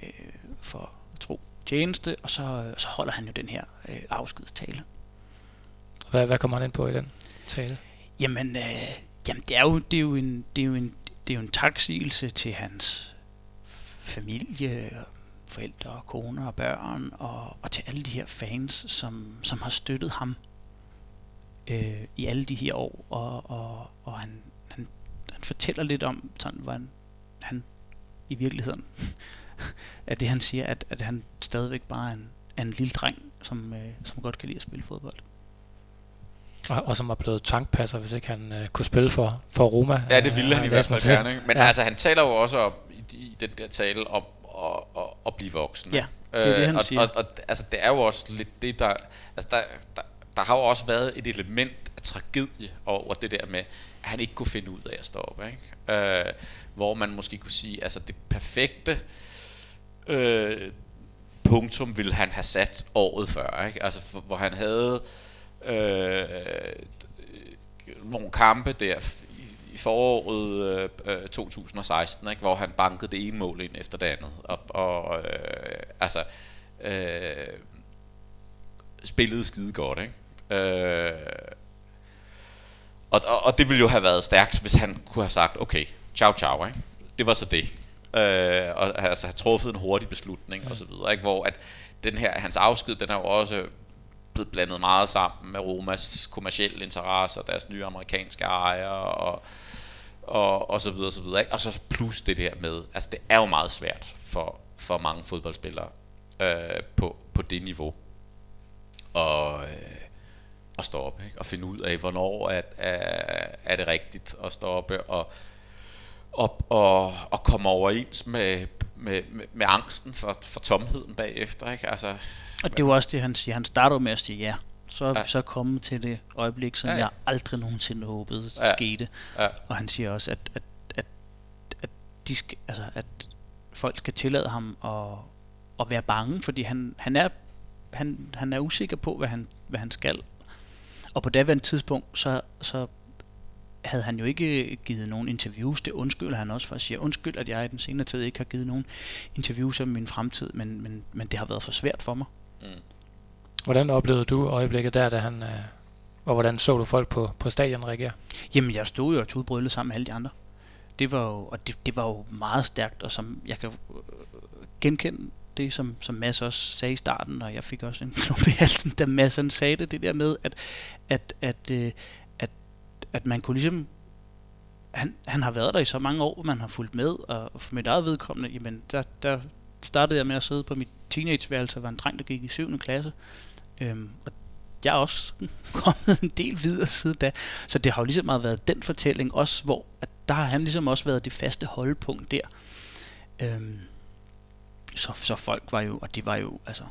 for tro tjeneste, og så, så holder han jo den her øh, afskedstale. Hvad, hvad kommer han ind på i den tale? Jamen, øh, jamen det er jo det er jo en det er jo en det er jo en taksigelse til hans familie, forældre og og børn og, og til alle de her fans, som, som har støttet ham øh, i alle de her år, og, og, og han, han, han fortæller lidt om, sådan, hvordan han i virkeligheden, at det han siger, at, at han stadigvæk bare er en, er en lille dreng, som, øh, som godt kan lide at spille fodbold. Og, og som var blevet tankpasser, hvis ikke han øh, kunne spille for, for Roma. Ja, det ville øh, han i hvert fald gerne. ikke? Men Ja. altså, han taler jo også om, i, i den der tale om at, at, at blive voksen. Ja, det er det, han og, siger. Og, og, altså, det er jo også lidt det, der... Altså, der, der, der har jo også været et element af tragedie over det der med, at han ikke kunne finde ud af at stoppe. Ikke? Øh, hvor man måske kunne sige, altså det perfekte øh, punktum ville han have sat året før. Ikke? Altså, for, hvor han havde øh, nogle kampe der i, i foråret øh, øh, 2016, ikke? hvor han bankede det ene mål ind efter det andet. Og, og øh, altså øh, spillede skide godt, ikke? Øh, og, og, og det ville jo have været stærkt, hvis han kunne have sagt, okay, ciao ciao, ikke? Det var så det. Øh, og altså have truffet en hurtig beslutning og så videre, ikke? Hvor at den her, hans afsked, den er jo også blevet blandet meget sammen med Romas kommercielle interesser, deres nye amerikanske ejere og, og, og så videre, så videre. Ikke? Og så plus det der med, altså det er jo meget svært for, for mange fodboldspillere øh, på, på det niveau og, øh, at stoppe, ikke? og finde ud af, hvornår er, er, er det rigtigt at stoppe, og, og, og, og komme overens med, med, med, med angsten for, for tomheden bagefter. Ikke? Altså, Og det var også det, han siger. Han starter jo med at sige ja. Så er Ja. vi så kommet til det øjeblik, som ja, ja. jeg aldrig nogensinde håbede Ja. skete. ja, Og han siger også, at, at, at, at, de skal, altså, at folk skal tillade ham at, at være bange, fordi han, han, er, han, han er usikker på, hvad han, hvad han skal. Og på daværende tidspunkt, så, så havde han jo ikke givet nogen interviews. Det undskylder han også for at sige, undskyld, at jeg i den senere tid ikke har givet nogen interviews om min fremtid, men, men, men det har været for svært for mig. mm. Hvordan oplevede du øjeblikket der, da han... Øh, og hvordan så du folk på, på stadion reagere? Jamen, jeg stod jo og tudbrødlede sammen med alle de andre. Det var jo, og det, det var jo meget stærkt, og som jeg kan øh, genkende det, som, som Mads også sagde i starten, og jeg fik også en klump i halsen, da Mads han sagde det, det der med, at, at, at, øh, at, man kunne ligesom han, han har været der i så mange år, man har fulgt med, og for mit eget vedkommende, jamen, der, der startede jeg med at sidde på mit teenageværelse og var en dreng, der gik i 7. klasse. Øhm, og jeg er også kommet en del videre siden da. Så det har jo ligesom meget været den fortælling også, hvor at der har han ligesom også været det faste holdepunkt der. Øhm, så, så folk var jo, og det var jo altså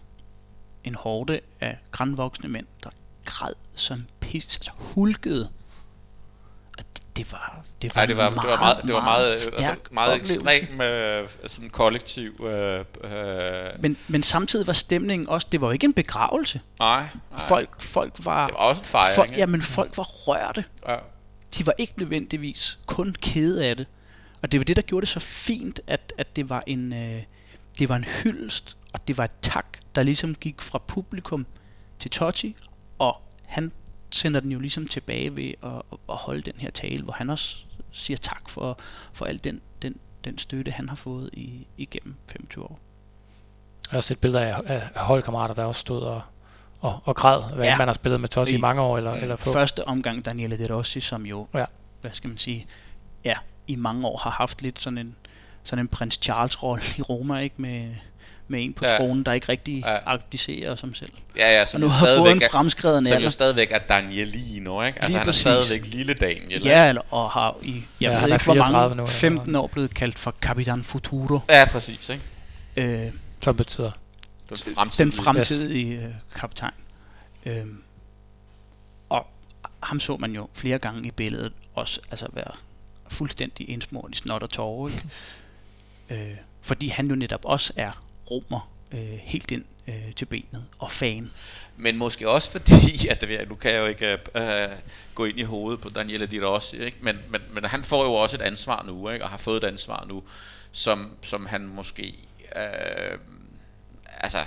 en hårde af grænvoksne mænd, der græd som pis, altså hulkede. Det, var, det var, Ej, det var, en det var meget, det var meget, altså, meget ekstrem øh, sådan kollektiv. Øh, øh, Men, men samtidig var stemningen også, det var jo ikke en begravelse. nej, nej, Folk, folk var, det var også en fejring. folk, ikke? jamen, folk var rørte. ja. de var ikke nødvendigvis kun kede af det. Og det var det, der gjorde det så fint, at, at det var en øh, det var en hyldest, og det var et tak, der ligesom gik fra publikum til Totti, og han sender den jo ligesom tilbage ved at, at holde den her tale, hvor han også siger tak for, for al den, den, den støtte, han har fået i, igennem 25 år. Jeg har set billeder af, af, af holdkammerater, der også stod og, og, og græd, hvad Ja. ja. man har spillet med Totti i I- mange år eller, eller få. Første omgang Daniele De Rossi, som jo, Ja. hvad skal man sige, ja, i mange år har haft lidt sådan en, sådan en prins Charles-rolle i Roma, ikke? Med, med en på Ja. tronen, der ikke rigtig Ja. abdicerer som selv. ja, ja, Og som nu jo har fået en stadigvæk er, fremskreden som jo alder. stadigvæk er Danielino, ikke? Altså Lige han præcis. er stadigvæk lille Daniel. Ja, eller, og har i, jeg Ja, ved er ikke hvor 34 mange, nu, eller 15 hvad? år blevet kaldt for Capitan Futuro. Ja, præcis, ikke? Øh, Som betyder. Den fremtidige. den fremtidige øh, kaptajn. Øhm, og ham så man jo flere gange i billedet også altså være fuldstændig indsmurt i snot og tårer, ikke? øh, fordi han jo netop også er romer øh, helt ind øh, til benet og fan. Men måske også fordi, at det, nu kan jeg jo ikke øh, gå ind i hovedet på Daniele Di Rossi, ikke? Men, men, men han får jo også et ansvar nu, ikke? og har fået et ansvar nu, som, som han måske... Øh, altså,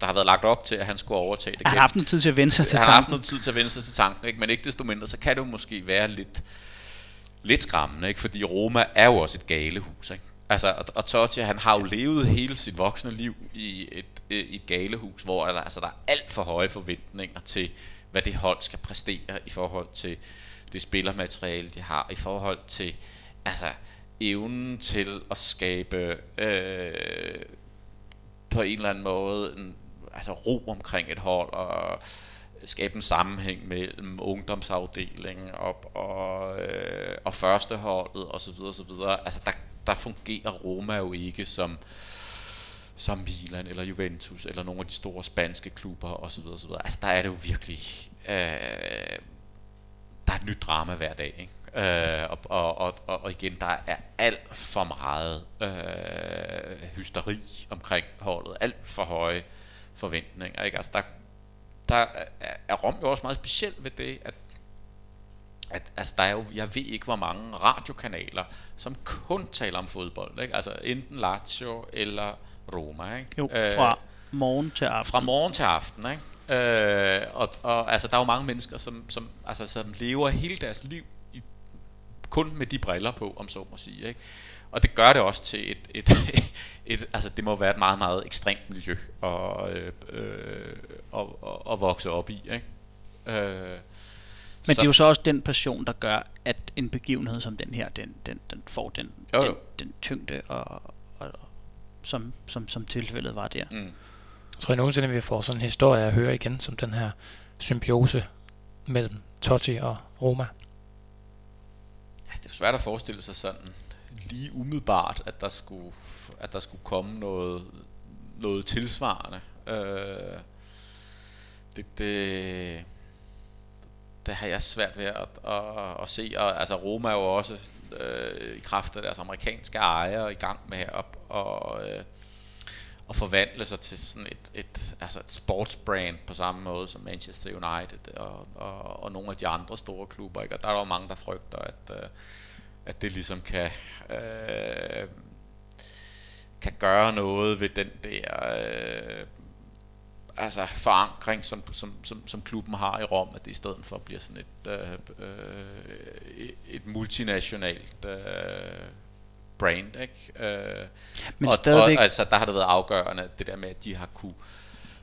der har været lagt op til, at han skulle overtage det. Han har haft noget tid til at vende sig til han har haft tanken. noget tid til at vende sig til tanken, ikke? men ikke desto mindre, så kan det jo måske være lidt, lidt skræmmende, ikke? fordi Roma er jo også et galehus. Ikke? Altså, og, og Totti, han har jo levet hele sit voksne liv i et, øh, et galehus, hvor der, altså, der er alt for høje forventninger til, hvad det hold skal præstere i forhold til det spillermateriale, de har, i forhold til altså, evnen til at skabe øh, på en eller anden måde en, altså ro omkring et hold og skabe en sammenhæng mellem ungdomsafdelingen og, og, øh, og førsteholdet og så videre, så videre. Altså der, der fungerer Roma jo ikke som som Milan eller Juventus eller nogle af de store spanske klubber og så videre, så videre. Altså der er det jo virkelig øh, der er et nyt drama hver dag, ikke? Øh, og, og, og, og, igen, der er alt for meget øh, hysteri omkring holdet, alt for høje forventninger, ikke? Altså der, der er, Rom jo også meget speciel ved det, at at altså, der er jo, jeg ved ikke hvor mange radiokanaler, som kun taler om fodbold, ikke? Altså enten Lazio eller Roma, ikke? Jo, Øh, fra morgen til aften. fra morgen til aften, ikke? Øh, og, og altså, der er jo mange mennesker, som, som, altså, som lever hele deres liv i, kun med de briller på, om så må sige, ikke? Og det gør det også til et, et, et altså det må være et meget, meget ekstremt miljø at, øh, øh, at, at, at vokse op i, ikke? Øh, Men det er jo så også den passion, der gør, at en begivenhed som den her, den, den, den får den, Jo, den, jo. den tyngde, og, og, som, som, som tilfældet var der. Mm. Jeg tror jeg nogensinde, vi får sådan en historie at høre igen, som den her symbiose mellem Totti og Roma. Altså, det er svært at forestille sig sådan lige umiddelbart, at der skulle, at der skulle komme noget, noget tilsvarende. Øh, det, det, det har jeg svært ved at, at, at se. Og, altså Roma er jo også øh, i kraft af deres amerikanske ejere i gang med at og, øh, at forvandle sig til sådan et, et, altså et sportsbrand på samme måde som Manchester United og, og, og nogle af de andre store klubber. Ikke? Og der er jo mange, der frygter, at, øh, at det ligesom kan, øh, kan gøre noget ved den der øh, altså forankring, som, som, som, som klubben har i Rom, at det i stedet for bliver sådan et, øh, øh, et multinationalt øh, brand, ikke? Øh, Men og, stadigvæk... og, altså, der har det været afgørende, det der med, at de har kunne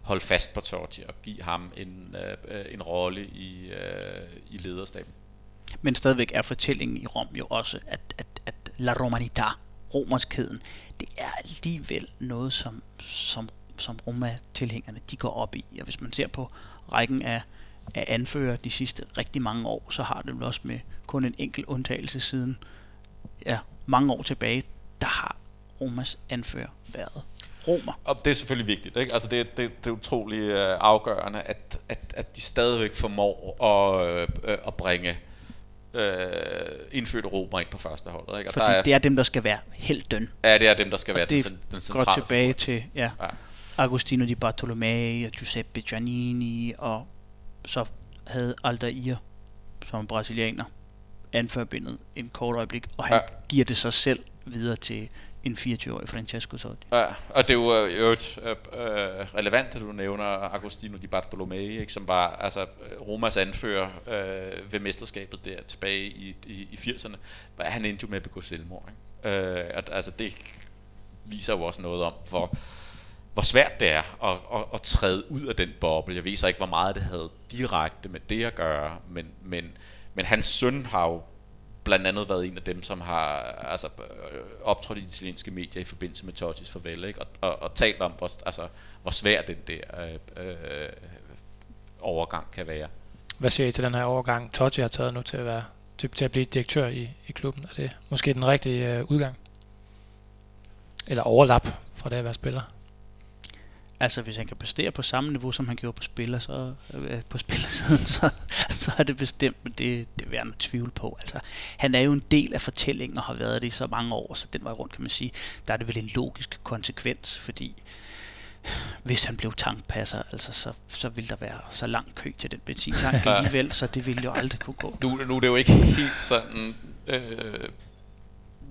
holde fast på Totti og give ham en, øh, en rolle i, øh, i lederstaben. Men stadigvæk er fortællingen i Rom jo også, at, at, at La Romanità, romerskheden, det er alligevel noget, som, som som Roma-tilhængerne de går op i. Og hvis man ser på rækken af, af anfører de sidste rigtig mange år, så har det vel også med kun en enkelt undtagelse siden ja, mange år tilbage, der har Romas anfører været romer. Og det er selvfølgelig vigtigt. Ikke? Altså det, det, det er utrolig øh, afgørende, at, at, at de stadigvæk formår at, øh, at bringe øh, indfødte romer ind på første hold. Ikke? Og Fordi der er, det er dem, der skal være helten. Ja, det er dem, der skal og være det den, den centrale går tilbage til, ja. ja. Agostino di Bartolomei og Giuseppe Giannini, og så havde Aldair, som brasilianer, anførbindet en kort øjeblik, og han ja. giver det sig selv videre til en 24-årig Francesco Totti. Ja, og det er jo øh, øh, øh, relevant, at du nævner Agostino di Bartolomei, ikke, som var altså, Romas anfører øh, ved mesterskabet der tilbage i, i, i 80'erne. Han endte jo med at begå selvmord. Ikke? Øh, at, altså, det viser jo også noget om, hvor hvor svært det er at, at, at træde ud af den boble. Jeg ved så ikke, hvor meget det havde direkte med det at gøre, men, men, men hans søn har jo blandt andet været en af dem, som har altså, øh, optrådt i de italienske medier i forbindelse med Tottis farvel, ikke? Og, og, og talt om, hvor, altså, hvor svær den der øh, øh, overgang kan være. Hvad siger I til den her overgang, Totti har taget nu til at, være, til, til at blive direktør i, i klubben? Er det måske den rigtige øh, udgang? Eller overlap fra det at være spiller? Altså, hvis han kan præstere på samme niveau, som han gjorde på spiller, så, øh, på spillersiden, så, så er det bestemt, men det, det vil jeg noget tvivl på. Altså, han er jo en del af fortællingen og har været det i så mange år, så den vej rundt kan man sige, der er det vel en logisk konsekvens, fordi hvis han blev tankpasser, altså, så, så ville der være så lang kø til den benzintank alligevel, så det ville jo aldrig kunne gå. Nu, nu er det jo ikke helt sådan øh,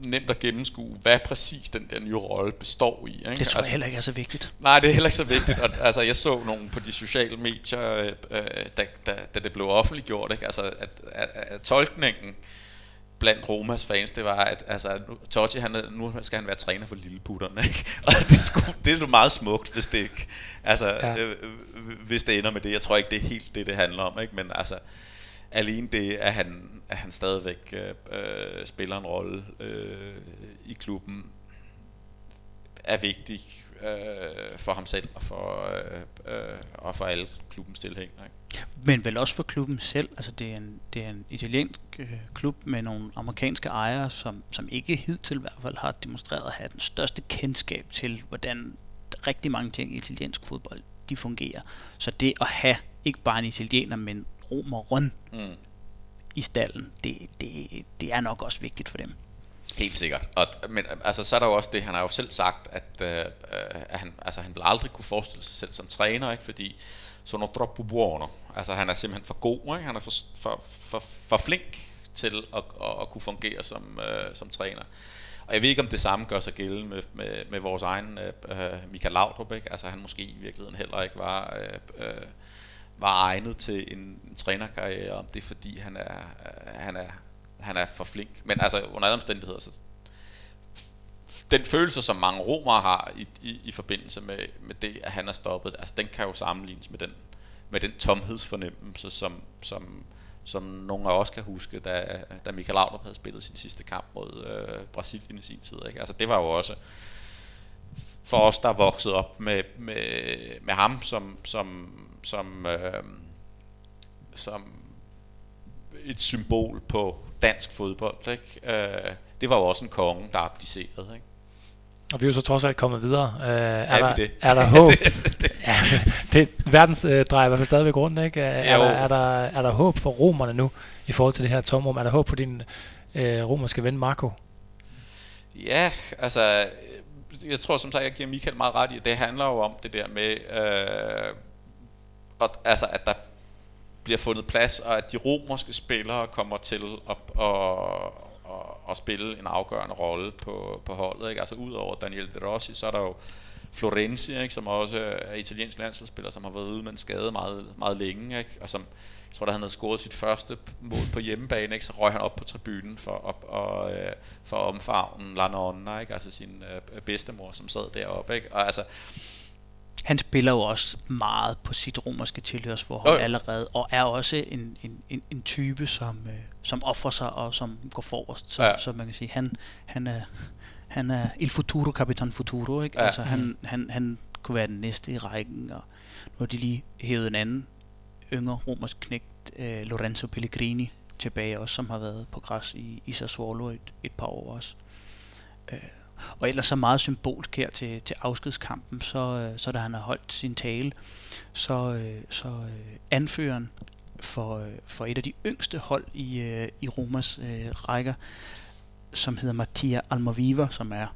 nemt at gennemskue, hvad præcis den der nye rolle består i. Ikke? Det tror jeg altså, heller ikke er så vigtigt. Nej, det er heller ikke så vigtigt. Og, altså, jeg så nogen på de sociale medier, øh, da, da, da det blev offentliggjort, ikke? Altså, at, at, at tolkningen blandt Romas fans, det var, at altså, nu, Totti, han, nu skal han være træner for lilleputterne, ikke? Og det, skulle, det er jo meget smukt, hvis det ikke, altså, ja. øh, hvis det ender med det. Jeg tror ikke, det er helt det, det handler om, ikke? Men altså, alene det, at han, at han stadigvæk øh, øh, spiller en rolle øh, i klubben, er vigtig øh, for ham selv og for, øh, øh, og for alle klubbens tilhængere. Men vel også for klubben selv. Altså det er en, det er en italiensk øh, klub med nogle amerikanske ejere, som, som ikke hidtil i hvert fald har demonstreret at have den største kendskab til, hvordan rigtig mange ting i italiensk fodbold de fungerer. Så det at have ikke bare en italiener, men romeren mm. i stallen, det, det, det er nok også vigtigt for dem. Helt sikkert. Og, men altså, så er der jo også det, han har jo selv sagt, at, øh, at han, altså, han vil aldrig kunne forestille sig selv som træner, ikke? fordi sono troppo buono. Altså han er simpelthen for god, ikke? han er for, for, for, for flink til at, at, at kunne fungere som, øh, som træner. Og jeg ved ikke, om det samme gør sig gældende med, med, med vores egen øh, Michael Laudrup. Ikke? Altså han måske i virkeligheden heller ikke var... Øh, øh, var egnet til en, en trænerkarriere, om det er fordi han er, øh, han er, han er for flink. Men altså under alle omstændigheder, så den følelse, som mange romere har i, i, i forbindelse med, med det, at han er stoppet, altså den kan jo sammenlignes med den, med den tomhedsfornemmelse, som, som, som nogle af os kan huske, da, da Michael Laudrup havde spillet sin sidste kamp mod øh, Brasilien i sin tid. Ikke? Altså det var jo også for os, der er vokset op med, med, med ham som, som som, øh, som et symbol på dansk fodbold. Ikke? Øh, det var jo også en konge, der abdicerede. Ikke? Og vi er jo så trods alt kommet videre. Uh, er, Er der, det? er der håb? ja, det, verdens uh, drejer i hvert fald stadigvæk rundt, ikke? Er, er, Jo. der, er, der, er der håb for romerne nu i forhold til det her tomrum? Er der håb for din uh, romerske ven Marco? Ja, altså, jeg tror som sagt, jeg giver Michael meget ret i, at det handler jo om det der med, øh, og, altså, at der bliver fundet plads, og at de romerske spillere kommer til at, at, at, at spille en afgørende rolle på, på holdet. Ikke? Altså udover Daniel De Rossi, så er der jo Florenzi, ikke? som også er italiensk landsholdsspiller, som har været ude med en skade meget, meget længe, ikke? og som jeg tror, da han havde scoret sit første mål på hjemmebane, ikke, så røg han op på tribunen for, op, og, øh, for at omfavne La Nonna, ikke, altså sin øh, bedstemor, som sad deroppe. Ikke? Og altså, han spiller jo også meget på sit romerske tilhørsforhold jo. allerede, og er også en, en, en, en type, som, øh, som offrer sig og som går forrest. Så, Ja. så man kan sige, han, han er han er il futuro capitan futuro, ikke? Ja. Ja. Altså han, han, han kunne være den næste i rækken, og nu har de lige hævet en anden yngre romersk knægt, øh, Lorenzo Pellegrini, tilbage også, som har været på græs i, i Sassuolo et, et par år også. Øh, og ellers så meget symbolsk her til, til afskedskampen, så, øh, så da han har holdt sin tale, så, øh, så øh, anføreren for, for et af de yngste hold i, i Romas øh, rækker, som hedder Mattia Almaviva, som er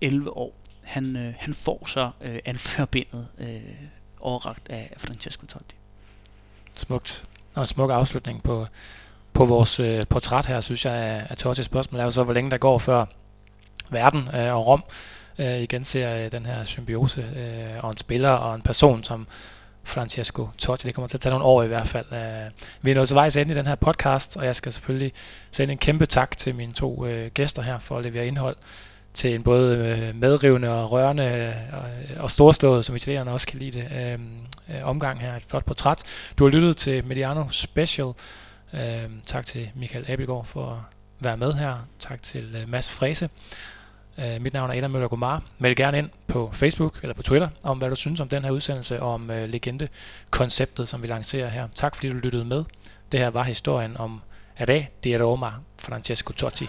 11 år, han, øh, han får så øh, anførbindet øh, overragt af Francesco Totti. Smukt. Og en smuk afslutning på, på vores øh, portræt her, synes jeg, af, af Totti. spørgsmål er jo så, hvor længe der går før verden øh, og Rom øh, igen ser øh, den her symbiose øh, og en spiller og en person som Francesco Totti. Det kommer til at tage nogle år i hvert fald. Øh, vi er nået til vejs ende i den her podcast, og jeg skal selvfølgelig sende en kæmpe tak til mine to øh, gæster her for at levere indhold til en både øh, medrivende og rørende og, og storslået, som italienerne også kan lide det, øh, øh, omgang her. Et flot portræt. Du har lyttet til Mediano Special. Øh, tak til Michael Abelgaard for at være med her. Tak til øh, Mads Frese. Øh, mit navn er Adam Møller Gomar. Meld gerne ind på Facebook eller på Twitter om, hvad du synes om den her udsendelse og om øh, legende-konceptet, som vi lancerer her. Tak fordi du lyttede med. Det her var historien om Re di Roma, Francesco Totti.